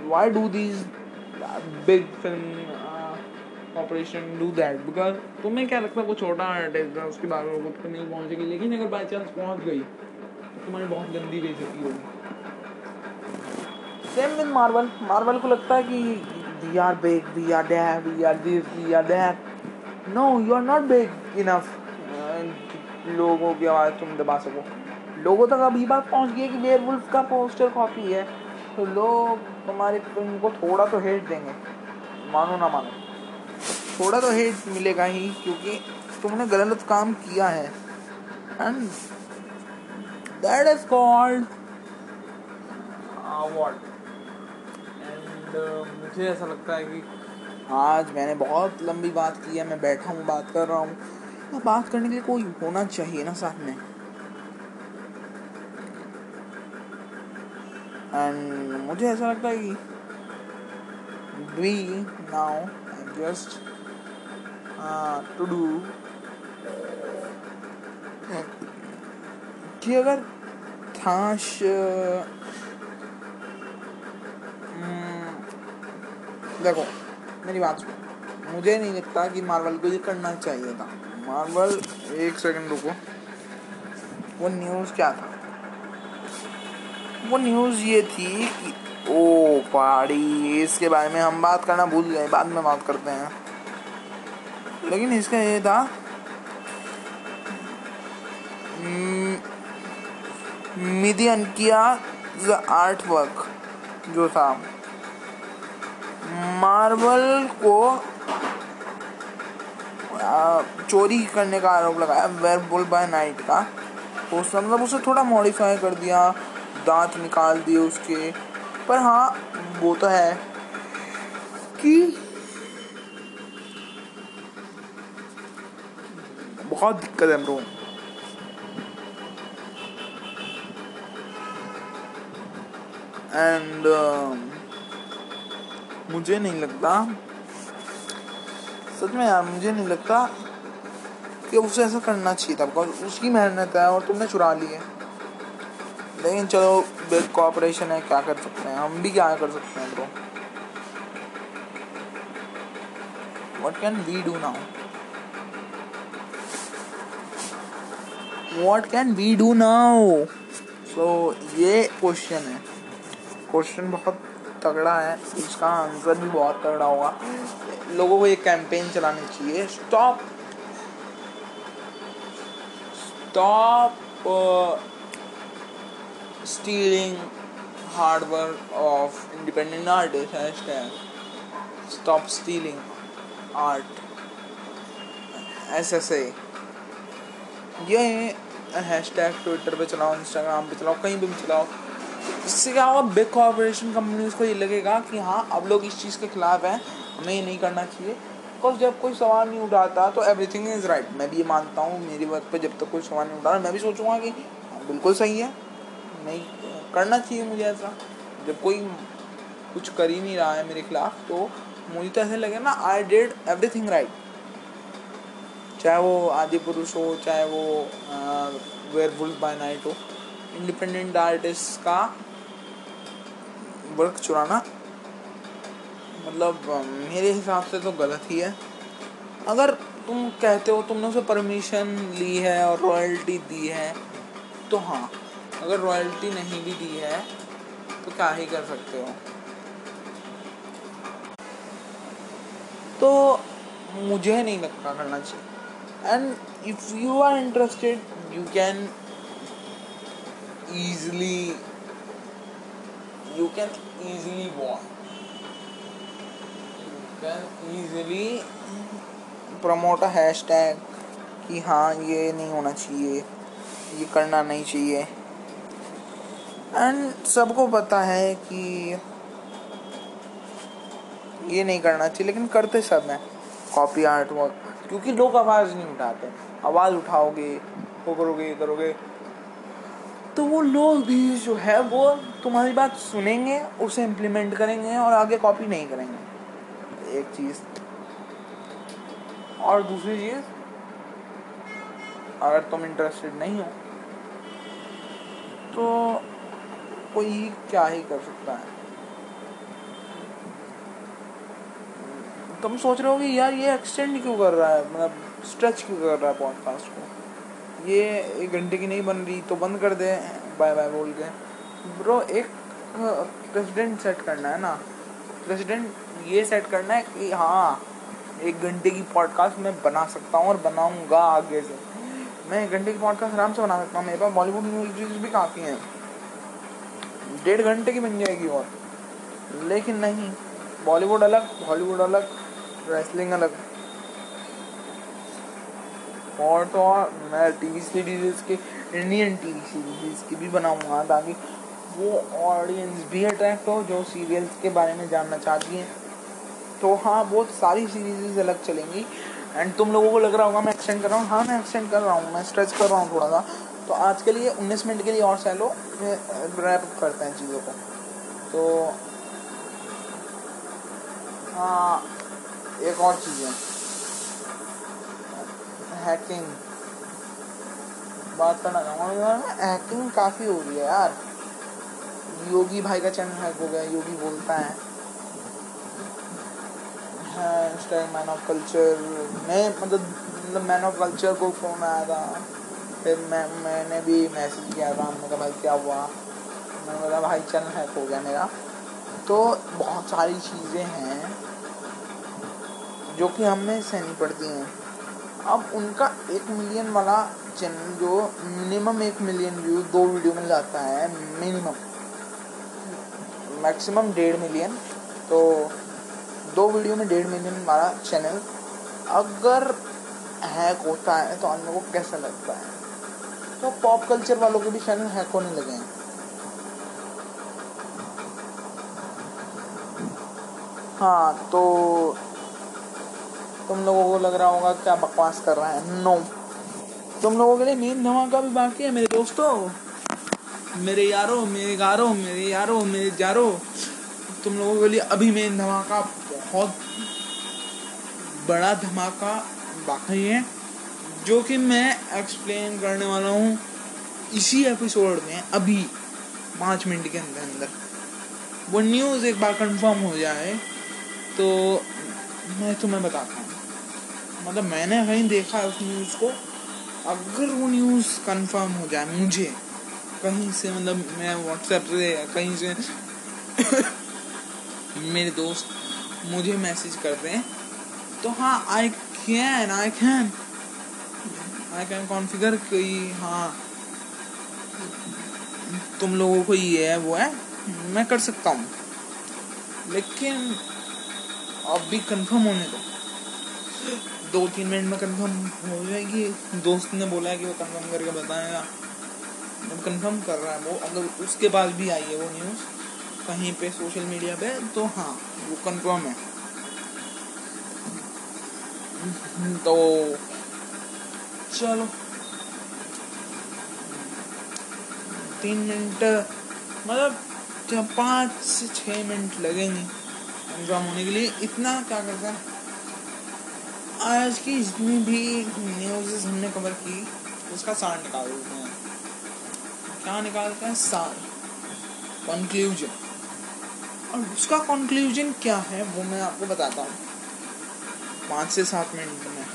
why do these big film operation do that because तुम्हें क्या लगता है वो छोटा आर्टिस्ट है उसके बारे में खुद नहीं पहुंचेगी लेकिन अगर बाई चांस पहुँच गई तो तुम्हारी बहुत गंदी बेइज्जती होगी सेम विद मार्वल मार्वल को लगता है कि we are big, we are there, we are this, we are that. No, you are not big enough. लोगों की आवाज़ तुम दबा सको लोगों तक अभी बात पहुँच गई है कि वेयरवुल्फ का पोस्टर कॉपी है तो लोग तुम्हारी फ़िल्म को थोड़ा तो हेट देंगे मानो ना मानो थोड़ा तो हेट मिलेगा ही क्योंकि तुमने गलत काम किया है। And that is called what मुझे ऐसा लगता है कि आज मैंने बहुत लंबी बात की है मैं बैठा हूँ बात कर रहा हूँ। बात करने के लिए कोई होना चाहिए ना साथ में। एंड मुझे ऐसा लगता है कि we now just to do कि अगर थाश देखो मेरी बात सुनो। मुझे नहीं लगता कि मार्वल को ये करना चाहिए था। मार्वल एक सेकंड रुको। वो न्यूज़ क्या था? वो न्यूज़ ये थी कि ओ पहाड़ी इसके बारे में हम बात करना भूल गए बाद में बात करते हैं। लेकिन इसका ये था मिदियन किया आर्ट वर्क जो था। मार्बल को चोरी करने का आरोप लगाया वेयर बाय नाइट का। तो मतलब उसे थोड़ा मॉडिफाई कर दिया, दांत निकाल दिए उसके। पर हाँ वो तो है कि बहुत दिक्कत है ब्रो एंड uh, मुझे नहीं लगता सच में यार मुझे नहीं लगता कि उसे ऐसा करना चाहिए था बिकॉज़ उसकी मेहनत है और तुमने चुरा ली है। लेकिन चलो बिग कॉपरेशन है क्या कर सकते हैं? हम भी क्या कर सकते हैं bro what can we do now what can we do now so ये क्वेश्चन है. क्वेश्चन बहुत तगड़ा है. इसका आंसर भी बहुत तगड़ा होगा. लोगों को ये कैंपेन चलानी चाहिए. Stop stop stealing hard work of independent artist hashtag stop stealing art S S A tag Twitter पर चलाओ इंस्टाग्राम पर चलाओ कहीं पे भी चलाओ। इससे क्या होगा बिग कॉरपोरेशन कंपनीज़ को ये लगेगा कि हाँ अब लोग इस चीज़ के खिलाफ हैं हमें ये नहीं करना चाहिए। बिकॉज़ जब कोई सवाल नहीं उठाता तो एवरीथिंग इज़ राइट मैं भी ये मानता हूँ मेरी बात पर जब तक कोई सवाल नहीं उठा रहा मैं भी सोचूँगा कि हाँ, बिल्कुल सही है। नहीं करना चाहिए मुझे ऐसा। जब कोई कुछ कर ही नहीं रहा है मेरे खिलाफ तो मुझे तो ऐसे लगे ना आई डिड एवरीथिंग राइट चाहे वो आदि पुरुष हो, चाहे वो वेयर वुल्फ बाय नाइट हो इंडिपेंडेंट आर्टिस्ट का वर्क चुराना मतलब मेरे हिसाब से तो गलत ही है। अगर तुम कहते हो तुमने उसे परमिशन ली है और रॉयल्टी दी है तो हाँ अगर रॉयल्टी नहीं भी दी है तो क्या ही कर सकते हो? तो मुझे नहीं लगता करना चाहिए। And if you are interested you can easily, you can easily walk you can easily promote a hashtag कि हाँ ये नहीं होना चाहिए, ये करना नहीं चाहिए। एंड सबको पता है कि ये नहीं करना चाहिए, लेकिन करते सब हैं। कॉपी आर्ट वर्क क्योंकि लोग आवाज़ नहीं उठाते। आवाज़ उठाओगे, वो करोगे, ये करोगे। तो वो लोग भी जो है, वो तुम्हारी बात सुनेंगे, उसे इम्प्लीमेंट करेंगे और आगे कॉपी नहीं करेंगे। एक चीज़। और दूसरी चीज़, अगर तुम इंटरेस्टेड नहीं हो तो कोई क्या ही कर सकता है। तुम सोच रहे हो कि यार ये एक्सटेंड क्यों कर रहा है? मतलब स्ट्रेच क्यों कर रहा है पॉडकास्ट को? ये एक घंटे की नहीं बन रही तो बंद कर दे बाय बाय बोल के। ब्रो एक प्रेसिडेंट सेट करना है ना? प्रेसिडेंट ये सेट करना है कि हाँ एक घंटे की पॉडकास्ट मैं बना सकता हूँ और बनाऊँगा आगे से। मैं एक घंटे की पॉडकास्ट आराम से बना सकता हूँ। मेरे पास बॉलीवुड म्यूज़िक भी काफ़ी हैं। डेढ़ घंटे की बन जाएगी और। लेकिन नहीं बॉलीवुड अलग हॉलीवुड अलग रेसलिंग अलग और तो और मैं टीवी सीरीज़ के इंडियन टीवी सीरीज़ की भी बनाऊँगा ताकि वो ऑडियंस भी अट्रैक्ट हो, जो सीरियल्स के बारे में जानना चाहती हैं। तो हाँ बहुत सारी सीरीज़ अलग चलेंगी। एंड तुम लोगों को लग रहा होगा मैं एक्सटेंड कर रहा हूँ। हाँ मैं एक्सटेंड कर रहा हूँ। मैं स्ट्रेच कर रहा हूँ थोड़ा सा। तो आज के लिए उन्नीस मिनट के लिए और सह लो रैप करते हैं चीज़ों को। तो हाँ एक और चीज़ है। हैकिंग बात करना चाहूँगा हैकिंग काफ़ी हो रही है यार। योगी भाई का चैनल हैक हो गया, योगी बोलता है। मैन ऑफ़ कल्चर मैं मतलब मतलब मैन ऑफ़ कल्चर को फ़ोन आया था। फिर मैं, मैंने भी मैसेज किया था हमने कहा, भाई, क्या हुआ? मैंने बोला भाई चैनल हैक हो गया मेरा। तो बहुत सारी चीज़ें हैं। जो कि हमें सहनी पड़ती हैं। अब उनका एक मिलियन वाला चैनल जो मिनिमम एक मिलियन व्यू दो वीडियो में जाता है मिनिमम मैक्सिमम डेढ़ मिलियन तो दो वीडियो में डेढ़ मिलियन वाला चैनल अगर हैक होता है तो अन्य को कैसा लगता है? तो पॉप कल्चर वालों के भी चैनल हैक होने लगे हैं। हाँ तो तुम लोगों को लग रहा होगा क्या बकवास कर रहा है। नो तुम लोगों के लिए मेन धमाका भी बाकी है, मेरे दोस्तों। मेरे यारो, मेरे गारों, मेरे यारो, मेरे जारो, तुम लोगों के लिए अभी मेन धमाका बहुत बड़ा धमाका बाकी है, जो कि मैं एक्सप्लेन करने वाला हूँ इसी एपिसोड में, अभी पाँच मिनट के अंदर अंदर। वो न्यूज़ एक बार कंफर्म हो जाए तो मैं तुम्हें बताता हूँ। मतलब मैंने कहीं देखा है उस न्यूज़ को। अगर वो न्यूज़ कंफर्म हो जाए, मुझे, कहीं से मतलब मैं व्हाट्सएप से कहीं से मेरे दोस्त मुझे मैसेज कर रहे हैं तो हाँ I can I can I can configure कि हाँ तुम लोगों को ये है, वो है, मैं कर सकता हूँ। लेकिन अब भी कंफर्म होने दो। दो तीन मिनट में कंफर्म हो जाएगी। दोस्त ने बोला है कि वो कंफर्म करके बताएगा। अब कंफर्म कर रहा है वो। अगर उसके पास भी आई है वो न्यूज़ कहीं पे सोशल मीडिया पे तो हाँ वो कंफर्म है। तो चलो। तीन मिनट मतलब पाँच से छः मिनट लगेंगे एग्ज़ाम होने के लिए, इतना क्या करता है? आज की जितनी भी न्यूज़ हमने कवर की, उसका सार निकाल देते हैं। क्या निकालते हैं? सार। कंक्लूजन और उसका कंक्लूजन क्या है, वो मैं आपको बताता हूँ। पाँच से सात मिनट में।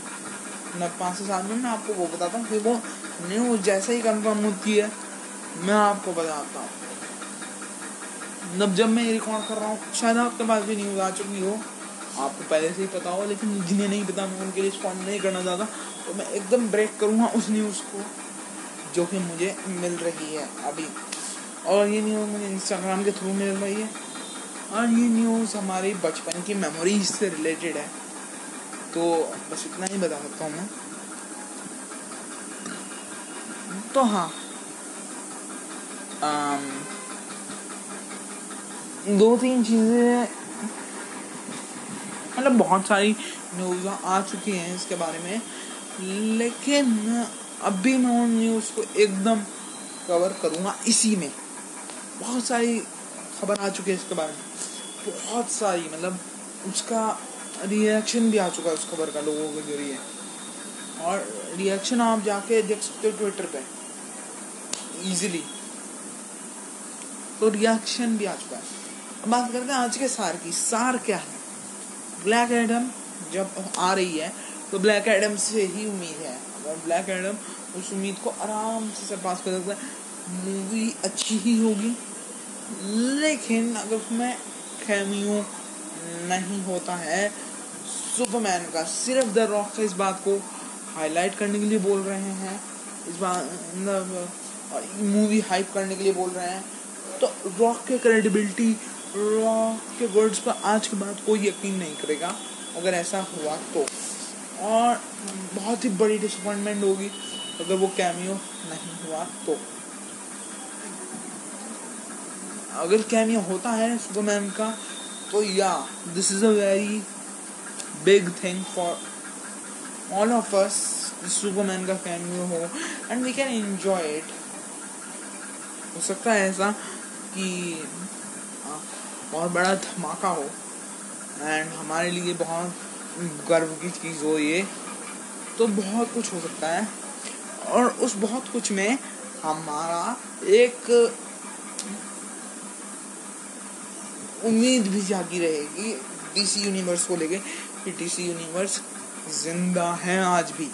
मैं पाँच से सात मिनट में आपको वो बताता हूँ कि वो न्यूज़ जैसे ही कंफर्म होती है, मैं आपको बताता हूँ। जब मैं रिकॉर्ड कर रहा हूँ, शायद आपके पास भी न्यूज़ आ चुकी हो। आपको पहले से ही पता हो लेकिन जिन्हें नहीं पता मैं उनके लिए रिस्पॉन्ड नहीं करना चाहता। तो मैं एकदम ब्रेक करूँगा उस न्यूज़ को जो कि मुझे मिल रही है अभी। और ये न्यूज़ मुझे इंस्टाग्राम के थ्रू मिल रही है। और ये न्यूज़ हमारी बचपन की मेमोरीज से रिलेटेड है। तो बस इतना ही बता सकता हूँ मैं। तो हाँ। आम, दो तीन चीज़ें मतलब बहुत सारी न्यूज़ आ चुकी हैं इसके बारे में, लेकिन अभी मैं उन न्यूज़ को एकदम कवर करूँगा इसी में। बहुत सारी खबर आ चुकी है इसके बारे में। बहुत सारी मतलब उसका रिएक्शन भी आ चुका है उस खबर का लोगों के ज़रिए। और रिएक्शन आप जाके देख सकते हो ट्विटर पे इजीली तो रिएक्शन भी आ चुका है। अब बात करते हैं आज के सार की। सार क्या है? ब्लैक एडम जब आ रही है तो ब्लैक एडम से ही उम्मीद है। अगर ब्लैक एडम उस उम्मीद को आराम से सरपास कर सकता है मूवी अच्छी ही होगी। लेकिन अगर उसमें खेमियो नहीं होता है सुपरमैन का सिर्फ़ द रॉक इस बात को हाईलाइट करने के लिए बोल रहे हैं। इस बात मतलब मूवी हाइप करने के लिए बोल रहे हैं। तो रॉक के क्रेडिबिलिटी रॉक के वर्ड्स पर आज के बाद कोई यकीन नहीं करेगा, अगर ऐसा हुआ तो। और बहुत ही बड़ी डिसअपॉइंटमेंट होगी अगर वो कैमियो नहीं हुआ तो। अगर कैमियो होता है सुपरमैन का तो या this is a very big thing for all of us Superman का कैमियो हो and we can enjoy it हो सकता है ऐसा कि बहुत बड़ा धमाका हो। एंड हमारे लिए बहुत गर्व की चीज़ हो ये। तो बहुत कुछ हो सकता है। और उस बहुत कुछ में हमारा एक उम्मीद भी जागी रहेगी। डीसी यूनिवर्स को लेके कि डीसी यूनिवर्स ज़िंदा है आज भी।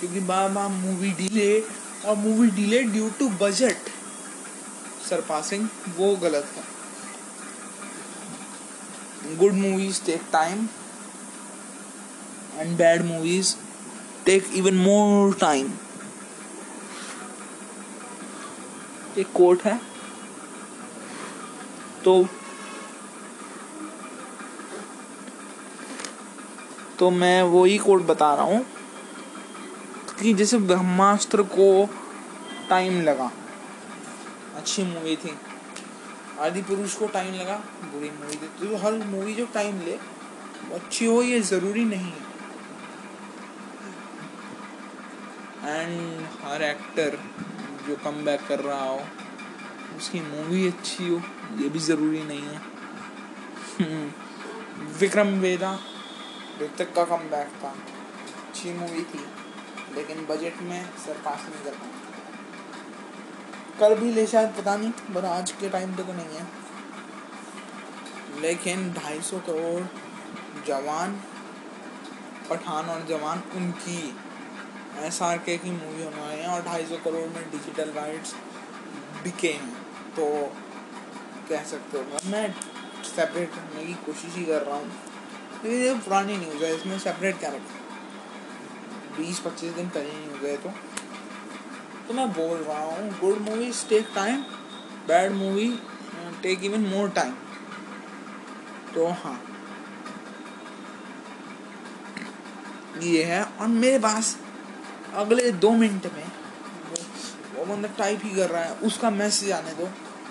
क्योंकि बार बार मूवी डिले और movie delay due to budget surpassing वो गलत है। Good movies take time and bad movies take even more time एक कोट है। तो तो मैं वो ही कोट बता रहा हूँ कि जैसे ब्रह्मास्त्र को टाइम लगा अच्छी मूवी थी। आदि पुरुष को टाइम लगा बुरी मूवी थी। तो हर मूवी जो टाइम ले वो अच्छी हो ये ज़रूरी नहीं है। एंड हर एक्टर जो कम बैक कर रहा हो उसकी मूवी अच्छी हो ये भी ज़रूरी नहीं है। हम्म, विक्रम वेदा ऋतिक का कम बैक था। अच्छी मूवी थी लेकिन बजट में सरपास नहीं कर पाया। कर भी ले शायद, पता नहीं, पर आज के टाइम पे तो नहीं है। लेकिन ढाई सौ करोड़ जवान, पठान और जवान उनकी एस आर के की मूवी वाली है और ढाई सौ करोड़ में डिजिटल राइट्स बिके हैं। तो कह सकते हो मैं सेपरेट करने की कोशिश ही कर रहा हूँ। लेकिन ये पुरानी न्यूज़ है, इसमें सेपरेट क्या रखें? बीस पच्चीस दिन पहले न्यूज़ है तो। तो मैं बोल रहा हूँ good movies take time bad movie take even more time तो हाँ। ये है, और मेरे पास अगले दो मिनट में वो बंदा टाइप ही कर रहा है, उसका मैसेज आने दो।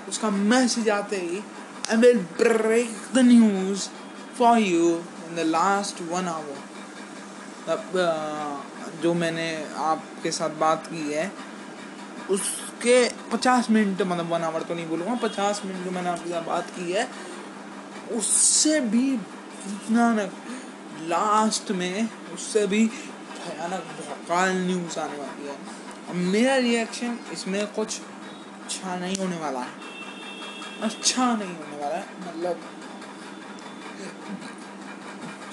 उसका मैसेज आते ही I will break the news for you in the last one hour जो मैंने आपके साथ बात की है उसके पचास मिनट मतलब वन आवर तो नहीं बोलूँगा पचास मिनट जो मैंने आपके साथ बात की है उससे भी भयानक लास्ट में उससे भी भयानक भौकाल न्यूज़ आने वाली है। अब मेरा रिएक्शन इसमें कुछ अच्छा नहीं होने वाला है। अच्छा नहीं होने वाला है मतलब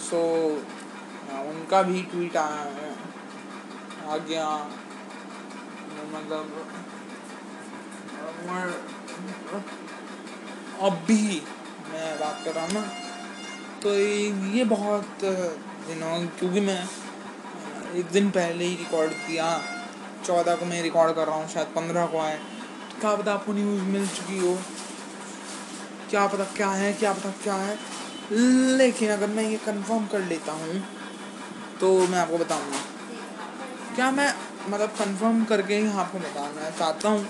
सो so, उनका भी ट्वीट आ गया। मतलब अभी मैं बात कर रहा हूँ ना तो ये बहुत दिनों क्योंकि मैं एक दिन पहले ही रिकॉर्ड किया, चौदह को मैं रिकॉर्ड कर रहा हूँ, शायद पंद्रह को आए तो क्या पता आपको न्यूज़ मिल चुकी हो, क्या पता क्या है, क्या पता क्या है, लेकिन अगर मैं ये कंफर्म कर लेता हूँ तो मैं आपको बताऊँगा, क्या मैं मतलब कंफर्म करके ही आपको बताना चाहता हूँ,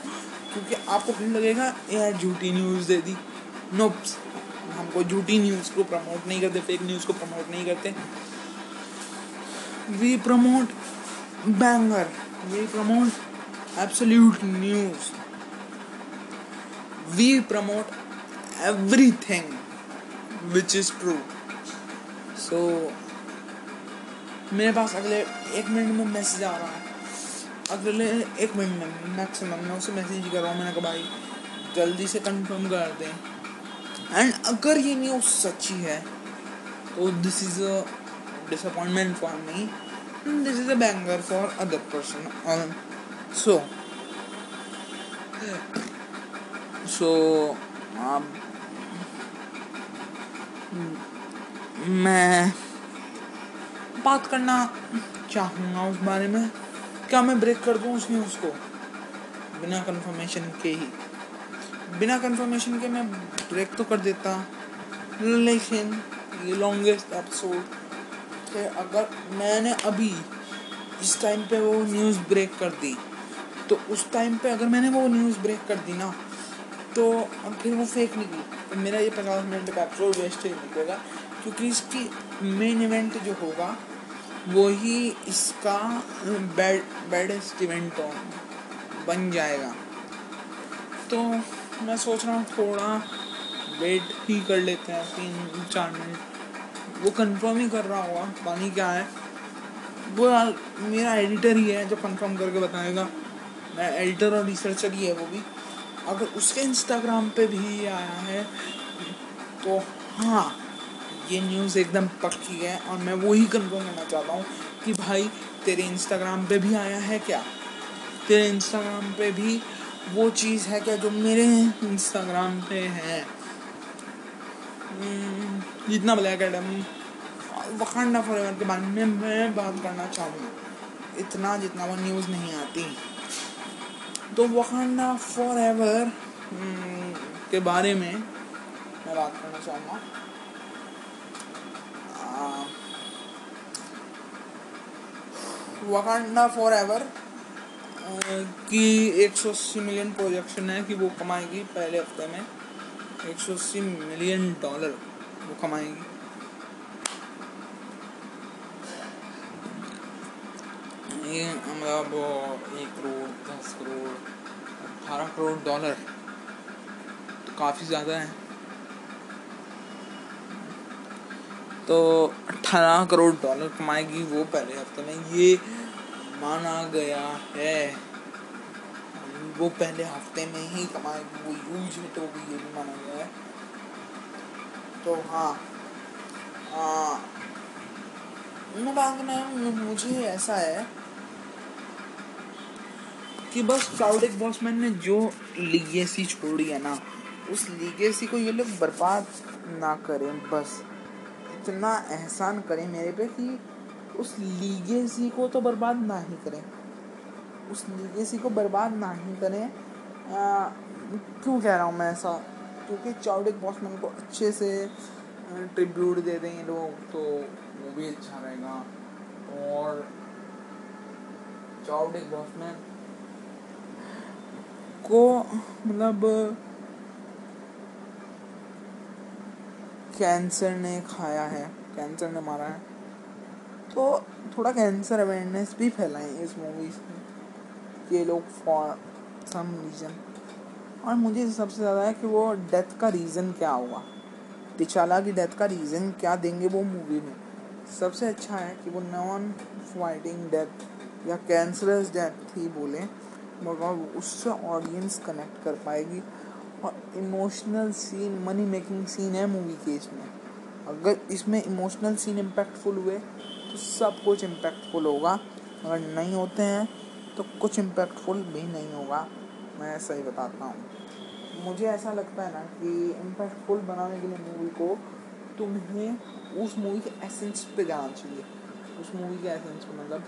क्योंकि आपको फिर लगेगा यार झूठी न्यूज़ दे दी। नोप्स हमको झूठी न्यूज़ को प्रमोट नहीं करते फेक न्यूज़ को प्रमोट नहीं करते। We promote banger we promote absolute news we promote everything which is true. So, मेरे पास अगले एक मिनट में मैसेज आ रहा है। अगले एक मिनट में मैक्सिमम मैं उसे मैसेज कर रहा हूँ मैंने कहा, भाई, जल्दी से कंफर्म कर दें। एंड अगर ये न्यूज़ सच्ची है तो this is a disappointment for me this is a banger for other person so so मैं बात करना चाहूँगा उस बारे में। क्या मैं ब्रेक कर दूँ उस न्यूज़ को बिना कंफर्मेशन के ही। बिना कंफर्मेशन के मैं ब्रेक तो कर देता। लेकिन, ये लॉन्गेस्ट एपिसोड थे अगर मैंने अभी इस टाइम पे वो न्यूज़ ब्रेक कर दी तो उस टाइम पे अगर मैंने वो न्यूज़ ब्रेक कर दी ना तो फिर वो फेक निकली। तो मेरा ये पचास मिनट का एपिसोड वेस्ट ही निकलेगा, क्योंकि इसकी मेन इवेंट जो होगा वो ही इसका बेड बेडेस्ट इवेंट बन जाएगा। तो मैं सोच रहा हूँ थोड़ा वेट ही कर लेते हैं, तीन, चार मिनट वो कंफर्म ही कर रहा होगा पानी क्या है। वो मेरा एडिटर ही है जो कंफर्म करके बताएगा। मैं एडिटर और रिसर्चर ही है वो भी। अगर उसके इंस्टाग्राम पे भी आया है तो हाँ। ये न्यूज़ एकदम पक्की है और मैं वही कंफर्म करना चाहता हूँ कि भाई तेरे इंस्टाग्राम पे भी आया है क्या? तेरे इंस्टाग्राम पे भी वो चीज़ है क्या जो मेरे इंस्टाग्राम पे है? हम्म, जितना ब्लैक एडम वकांडा फॉर के बारे में मैं बात करना चाहूँगा। इतना जितना वो न्यूज़ नहीं आती। तो वकांडा फॉर एवर के बारे में मैं बात करना चाहूँगा। वकांडा फॉर एवर की 180 मिलियन प्रोजेक्शन है कि वो कमाएगी पहले हफ़्ते में। 180 मिलियन डॉलर वो कमाएगी। मतलब एक करोड़, दस करोड़, अठारह करोड़ डॉलर तो काफ़ी ज़्यादा है। तो अठारह करोड़ डॉलर कमाएगी वो पहले हफ़्ते में। ये माना गया है। वो पहले हफ़्ते में ही कमाएगी, वो यूज़ हिट होगी, ये भी माना गया है। तो हाँ। मैं बात मुझे ऐसा है कि बस चाउडिक बॉसमैन ने जो लीगेसी छोड़ी है ना, उस लीगेसी को ये लोग बर्बाद ना करें, बस। इतना एहसान करें मेरे पे कि उस लीगेसी को तो बर्बाद ना ही करें। उस लीगेसी को बर्बाद ना ही करें। क्यों कह रहा हूँ मैं ऐसा? क्योंकि चाउडिक बॉसमैन को अच्छे से ट्रिब्यूट दे दें लोग तो वो भी अच्छा रहेगा। और चाउडिक बॉसमैन को मतलब कैंसर ने खाया है कैंसर ने मारा है। तो थोड़ा कैंसर अवेयरनेस भी फैलाएँ इस मूवी से ये लोग फॉर सम रीज़न और मुझे सबसे ज़्यादा है कि वो डेथ का रीज़न क्या होगा तिचाला की डेथ का रीज़न क्या देंगे वो मूवी में। सबसे अच्छा है कि वो नॉन फाइटिंग डेथ या कैंसरस डेथ ही बोलें, मगर उससे ऑडियंस कनेक्ट कर पाएगी। और emotional scene money making scene है मूवी के इसमें। अगर इसमें इमोशनल सीन इम्पैक्टफुल हुए तो सब कुछ इम्पैक्टफुल होगा। अगर नहीं होते हैं तो कुछ इम्पैक्टफुल भी नहीं होगा। मैं सही बताता हूँ। मुझे ऐसा लगता है ना कि इम्पैक्टफुल बनाने के लिए मूवी को तुम्हें उस मूवी के एसेंस पे जाना चाहिए। उस मूवी के एसेंस पे मतलब।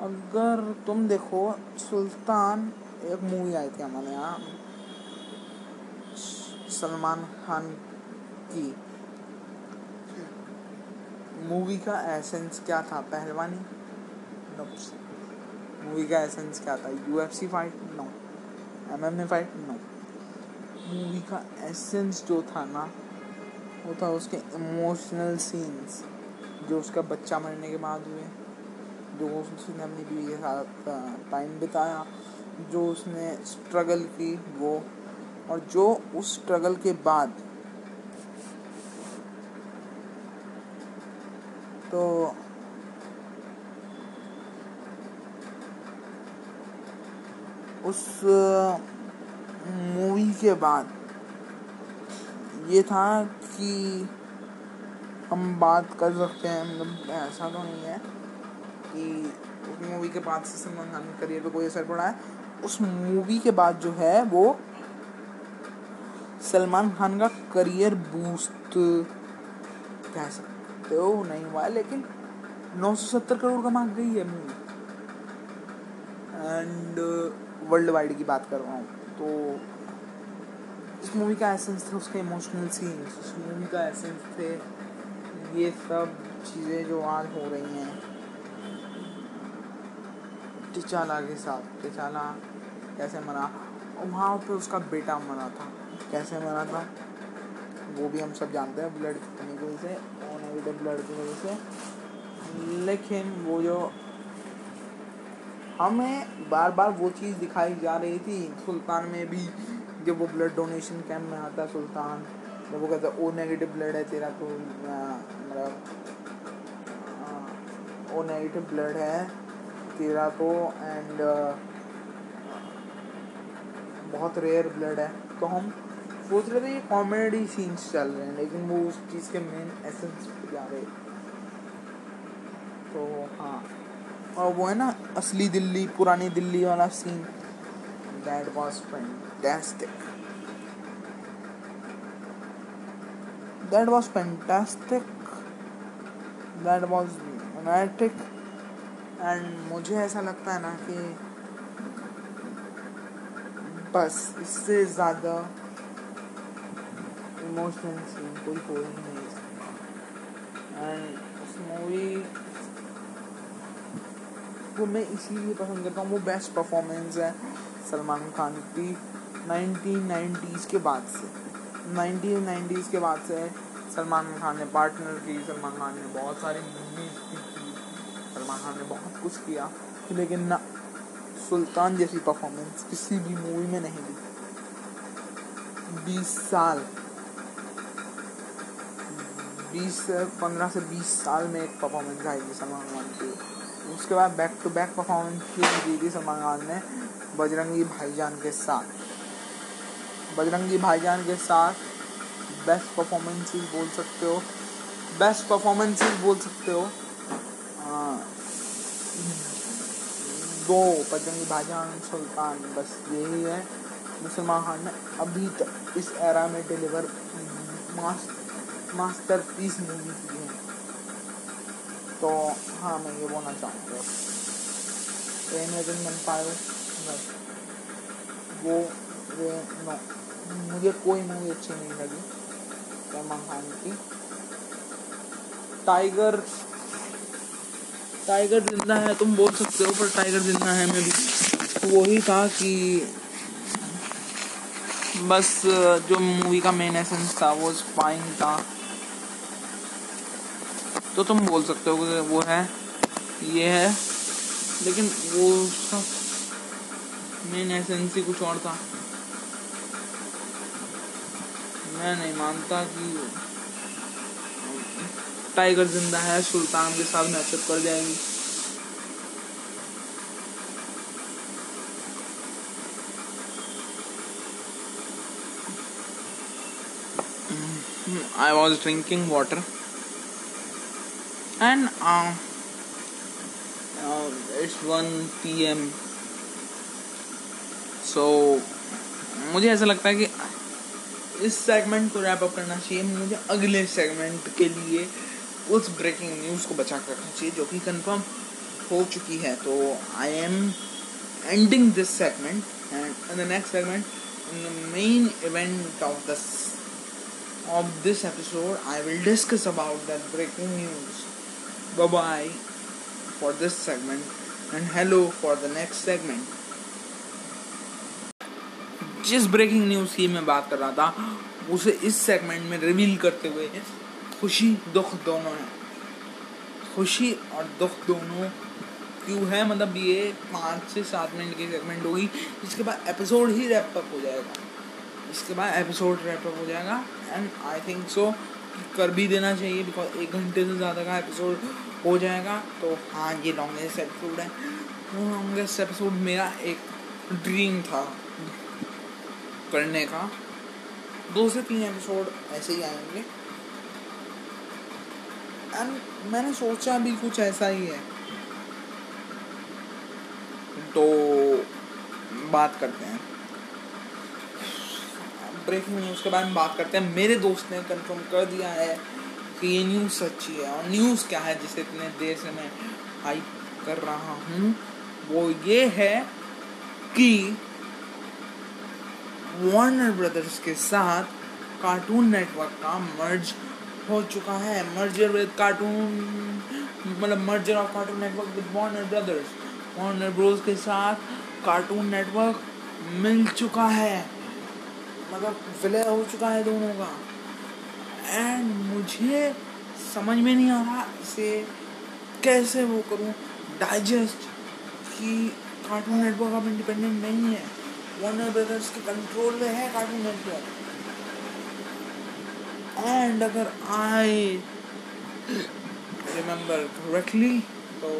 अगर तुम देखो, सुल्तान एक मूवी आई थी हमारे यहाँ। सलमान खान की मूवी का एसेंस क्या था? पहलवानी? मूवी का एसेंस क्या था? UFC fight no MMA fight no movie का एसेंस जो था ना, वो था उसके इमोशनल सीन्स जो उसका बच्चा मरने के बाद हुए, जो उसने अपनी बीवी के साथ टाइम बिताया, जो उसने स्ट्रगल की, वो और जो उस स्ट्रगल के बाद। तो उस मूवी के बाद ये था कि हम बात कर सकते हैं मतलब ऐसा तो नहीं है कि उस मूवी के बाद से सलमान खान के करियर पे कोई असर पड़ा है। उस मूवी के बाद जो है वो सलमान खान का करियर बूस्ट कह सकते हो, नहीं हुआ, लेकिन 970 करोड़ कमा गई है मूवी। एंड वर्ल्ड वाइड की बात कर रहा हूँ तो इस मूवी का एसेंस थे उसके इमोशनल सीन्स उस मूवी का एसेंस थे ये सब चीज़ें जो आज हो रही हैं। टिचाला के साथ, टिचाला कैसे मरा वहाँ पे उसका बेटा मरा था। कैसे मरा था वो भी हम सब जानते हैं ब्लड की वजह से ओ नेगेटिव ब्लड की वजह से। लेकिन वो जो हमें बार बार वो चीज़ दिखाई जा रही थी, सुल्तान में भी, जब वो ब्लड डोनेशन कैंप में आता सुल्तान, जब वो कहता ओ नेगेटिव ब्लड है तेरा तो मतलब ओ नेगेटिव ब्लड है तेरा तो एंड बहुत रेयर ब्लड है। तो हम सोच रहे थे ये कॉमेडी सीन्स चल रहे हैं, लेकिन वो उस चीज़ के मेन एसेंस पे जा रहे तो हाँ। और वो है ना, असली दिल्ली, पुरानी दिल्ली वाला scene that was fantastic that was fantastic that was romantic and मुझे ऐसा लगता है ना कि बस, इससे ज़्यादा इमोशनल सीन कोई ही नहीं एंड उस मूवी को मैं इसीलिए पसंद करता हूँ वो बेस्ट परफॉर्मेंस है सलमान खान की नाइनटीन नाइन्टीज़ के बाद से नाइनटीन नाइन्टीज़ के बाद से सलमान खान ने पार्टनर की सलमान खान ने बहुत सारी मूवीज़ की। सलमान खान ने बहुत कुछ किया। लेकिन ना, सुल्तान जैसी परफॉर्मेंस किसी भी मूवी में नहीं दी बीस साल। बीस से पंद्रह से बीस साल में एक परफॉर्मेंस आएगी सलमान खान की। उसके बाद बैक टू बैक परफॉर्मेंस दी थी सलमान खान ने बजरंगी भाईजान के साथ। बजरंगी भाईजान के साथ बेस्ट परफॉर्मेंसेस बोल सकते हो। बेस्ट परफॉर्मेंसेस बोल सकते हो। दो बजरंगी भाईजान, सुल्तान, बस यही है। मुसलमान खान ने अभी तक इस एरा में डिलीवर मास्टर पीस मूवी की है तो हाँ मैं ये बोलना चाहूँगा। वो वो नो मुझे कोई मूवी अच्छी नहीं लगी सलमान खान की। टाइगर टाइगर ज़िंदा है, तुम बोल सकते हो, पर टाइगर ज़िंदा है मैं भी वही था कि बस, जो मूवी का मेन एसेंस था, वो स्पाइंग था। तो तुम बोल सकते हो कि वो है, ये है, लेकिन वो उसका मेन एसेंस ही कुछ और था। मैं नहीं मानता कि टाइगर ज़िंदा है, सुल्तान के साथ मैचअप कर जाएगी। I was drinking water and uh, uh, it's 1 p.m. so मुझे ऐसा लगता है कि इस सेगमेंट को रैप अप करना चाहिए मुझे अगले सेगमेंट के लिए उस ब्रेकिंग न्यूज़ को बचा कर रखना चाहिए जो कि कंफर्म हो चुकी है तो I am ending this segment and in the next segment in the main event of this of this episode I will discuss about that breaking news. Bye bye for this segment, and hello for the next segment. जिस ब्रेकिंग न्यूज़ की मैं बात कर रहा था, उसे इस सेगमेंट में रिवील करते हुए खुशी, दुख दोनों है। खुशी और दुख दोनों क्यों है? मतलब ये पाँच से सात मिनट की सेगमेंट होगी इसके बाद एपिसोड ही रैप अप हो जाएगा। इसके बाद एपिसोड रैपअप हो जाएगा एंड आई थिंक सो कर भी देना चाहिए बिकॉज़ एक घंटे से ज़्यादा का एपिसोड हो जाएगा। तो हाँ ये लॉन्गेस्ट एपिसोड है। वो लॉन्गेस्ट एपिसोड मेरा एक ड्रीम था करने का। दो से तीन एपिसोड ऐसे ही आएँगे। एंड मैंने सोचा भी कुछ ऐसा ही है। तो बात करते हैं। ब्रेकिंग न्यूज़ के बारे में बात करते हैं। मेरे दोस्त ने कंफर्म कर दिया है कि ये न्यूज़ सच्ची है और न्यूज़ क्या है जिसे इतने देर से मैं हाइप कर रहा हूँ। वो ये है कि वार्नर ब्रदर्स के साथ कार्टून नेटवर्क का मर्ज हो चुका है। मर्जर विद कार्टून मतलब merger of Cartoon Network with Warner Brothers Warner Bros के साथ कार्टून नेटवर्क मिल चुका है। मतलब विलय हो चुका है दोनों का। एंड मुझे समझ में नहीं आ रहा इसे कैसे वो करूँ। डाइजेस्ट कि कार्टून नेटवर्क अब इंडिपेंडेंट नहीं है। वार्नर ब्रदर्स के कंट्रोल में है कार्टून नेटवर्क एंड अगर आई रिमेम्बर करेक्टली तो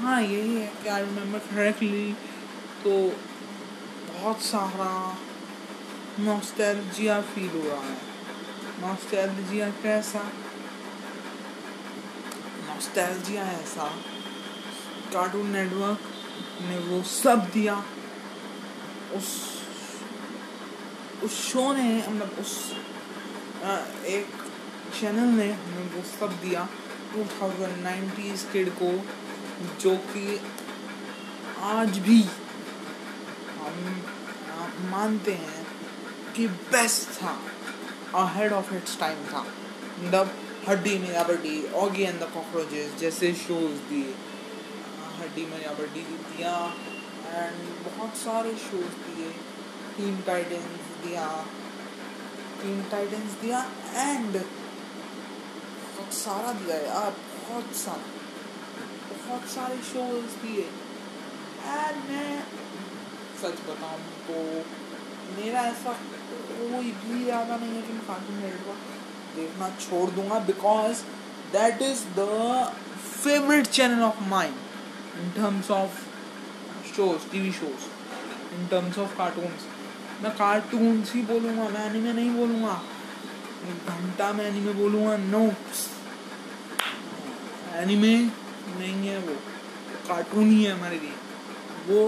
हाँ यही है कि आई रिमेम्बर करेक्टली तो बहुत सारा नॉस्टैल्जिया फील हो रहा है। नॉस्टैल्जिया कैसा? नॉस्टैल्जिया ऐसा। कार्टून नेटवर्क ने वो सब दिया। उस उस शो ने मतलब उस आ, एक चैनल ने हमें वो सब दिया। 2090s किड को जो कि आज भी हम मानते हैं कि बेस्ट था अहेड ऑफ़ इट्स टाइम था। मतलब हड्डी में याबड्डी ऑगी एंड द कॉकरोचेस जैसे शोज़ दिए हड्डी में याबड्डी दिया एंड बहुत सारे शोज़ दिए। टीम टाइटेंस दिया टीम टाइटेंस दिया एंड बहुत सारा दिया यार, बहुत सारा। बहुत सारे शोज़ दिए। एंड मैं सच बताऊँ तो मेरा ऐसा कोई भी इरादा नहीं है कि मैं कार्टून नेटवर्क देखना छोड़ दूँगा because that is the favourite channel of mind in terms of shows T V shows in terms of cartoons मैं कार्टून्स ही बोलूँगा, मैं एनिमे नहीं बोलूँगा। घंटा में एनिमे बोलूँगा नो एनिमे नहीं है वो। कार्टून ही है हमारे लिए। वो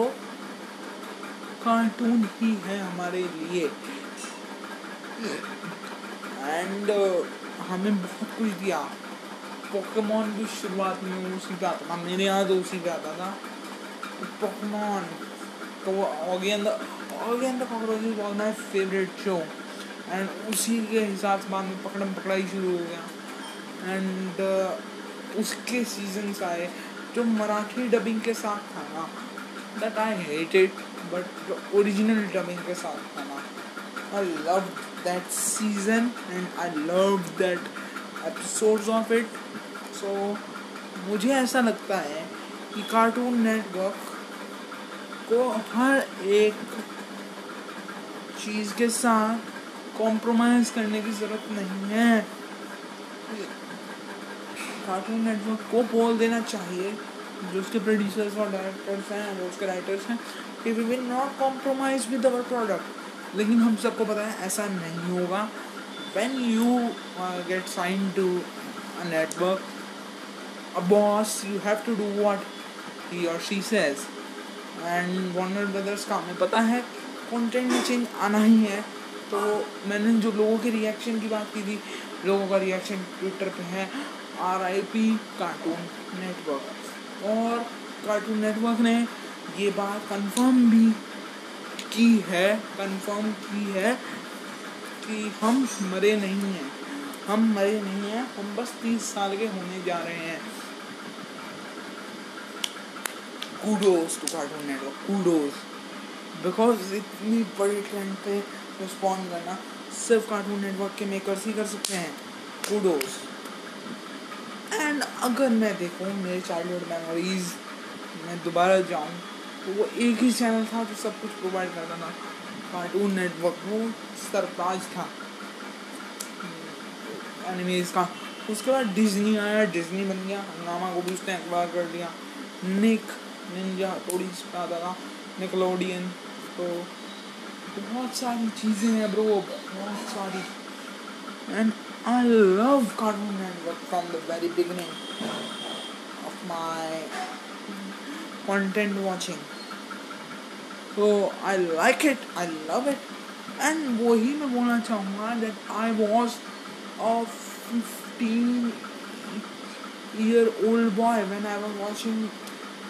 कार्टून ही है हमारे लिए। एंड uh, हमें बहुत कुछ दिया। पोकेमोन भी शुरुआत में उसी पे आता था। मेरे यहाँ तो उसी पे आता था पोकेमोन तो cockroaches was my favourite show and उसी के हिसाब से बाद में पकड़म पकड़ाई शुरू हो गया। एंड uh, उसके सीजन्स आए। जो मराठी डबिंग के साथ था ना that I hated but original dubbing के साथ था ना I love that season and I love that episodes of it so मुझे ऐसा लगता है कि कार्टून नेटवर्क को हर एक चीज़ के साथ कॉम्प्रोमाइज करने की ज़रूरत नहीं है। कार्टून नेटवर्क को बोल देना चाहिए जो उसके प्रोड्यूसर्स और डायरेक्टर्स हैं, जो उसके राइटर्स हैं कि we will not compromise with our product लेकिन हम सबको पता है ऐसा नहीं होगा। When you uh, get signed to a network a boss you have to do what he or and Warner Brothers का हमें पता है कंटेंट में चेंज आना ही है। तो मैंने जो लोगों के रिएक्शन की बात की थी लोगों का रिएक्शन ट्विटर पे है R I P Cartoon Network और कार्टून नेटवर्क ने ये बात कंफर्म भी की है कंफर्म की है कि हम मरे नहीं हैं। हम मरे नहीं हैं, हम बस तीस साल के होने जा रहे हैं। Kudos to Cartoon Network kudos because इतनी बड़ी ट्रेंड पे रिस्पॉन्ड करना सिर्फ़ कार्टून नेटवर्क के मेकर्स ही कर सकते हैं। कूडोज एंड अगर मैं देखूँ मेरे चाइल्डहुड मेमोरीज मैं दोबारा जाऊँ वो एक ही चैनल था जो सब कुछ प्रोवाइड करता था। कार्टून नेटवर्क वो सरताज था। एनिमेज का उसके बाद डिज्नी आया डिज्नी बन गया। हंगामा को भी उसने अखबार कर दिया निक निंजा थोड़ी आता था। निकलोडियन तो बहुत सारी चीज़ें हैं ब्रो बहुत सारी। And I love Cartoon Network from the very beginning of my content watching so I like it I love it and वही मैं बोलना चाहूँगा that I was a 15 year old boy when I was watching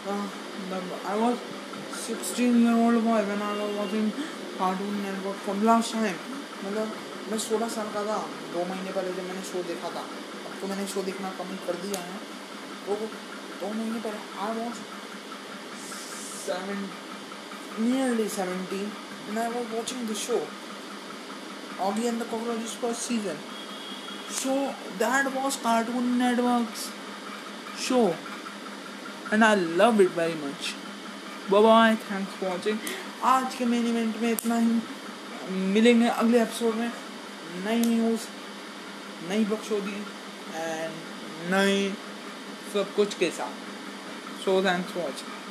uh, the, I was 16 year old boy when I was watching Cartoon Network for the last time मतलब मैं सोलह साल का था दो महीने पहले जब मैंने शो देखा था अब तो मैंने शो देखना कम कर दिया है तो दो महीने पहले I was seven, nearly 17 and I was watching the show Augie and the Cockroaches first season so that was Cartoon Network's show and I love it very much bye bye thanks for watching आज के मेन इवेंट में इतना ही मिलेंगे अगले एपिसोड में नई न्यूज़ नई बख्शोदी एंड नई सब कुछ के साथ सो थैंक्स फॉर वॉचिंग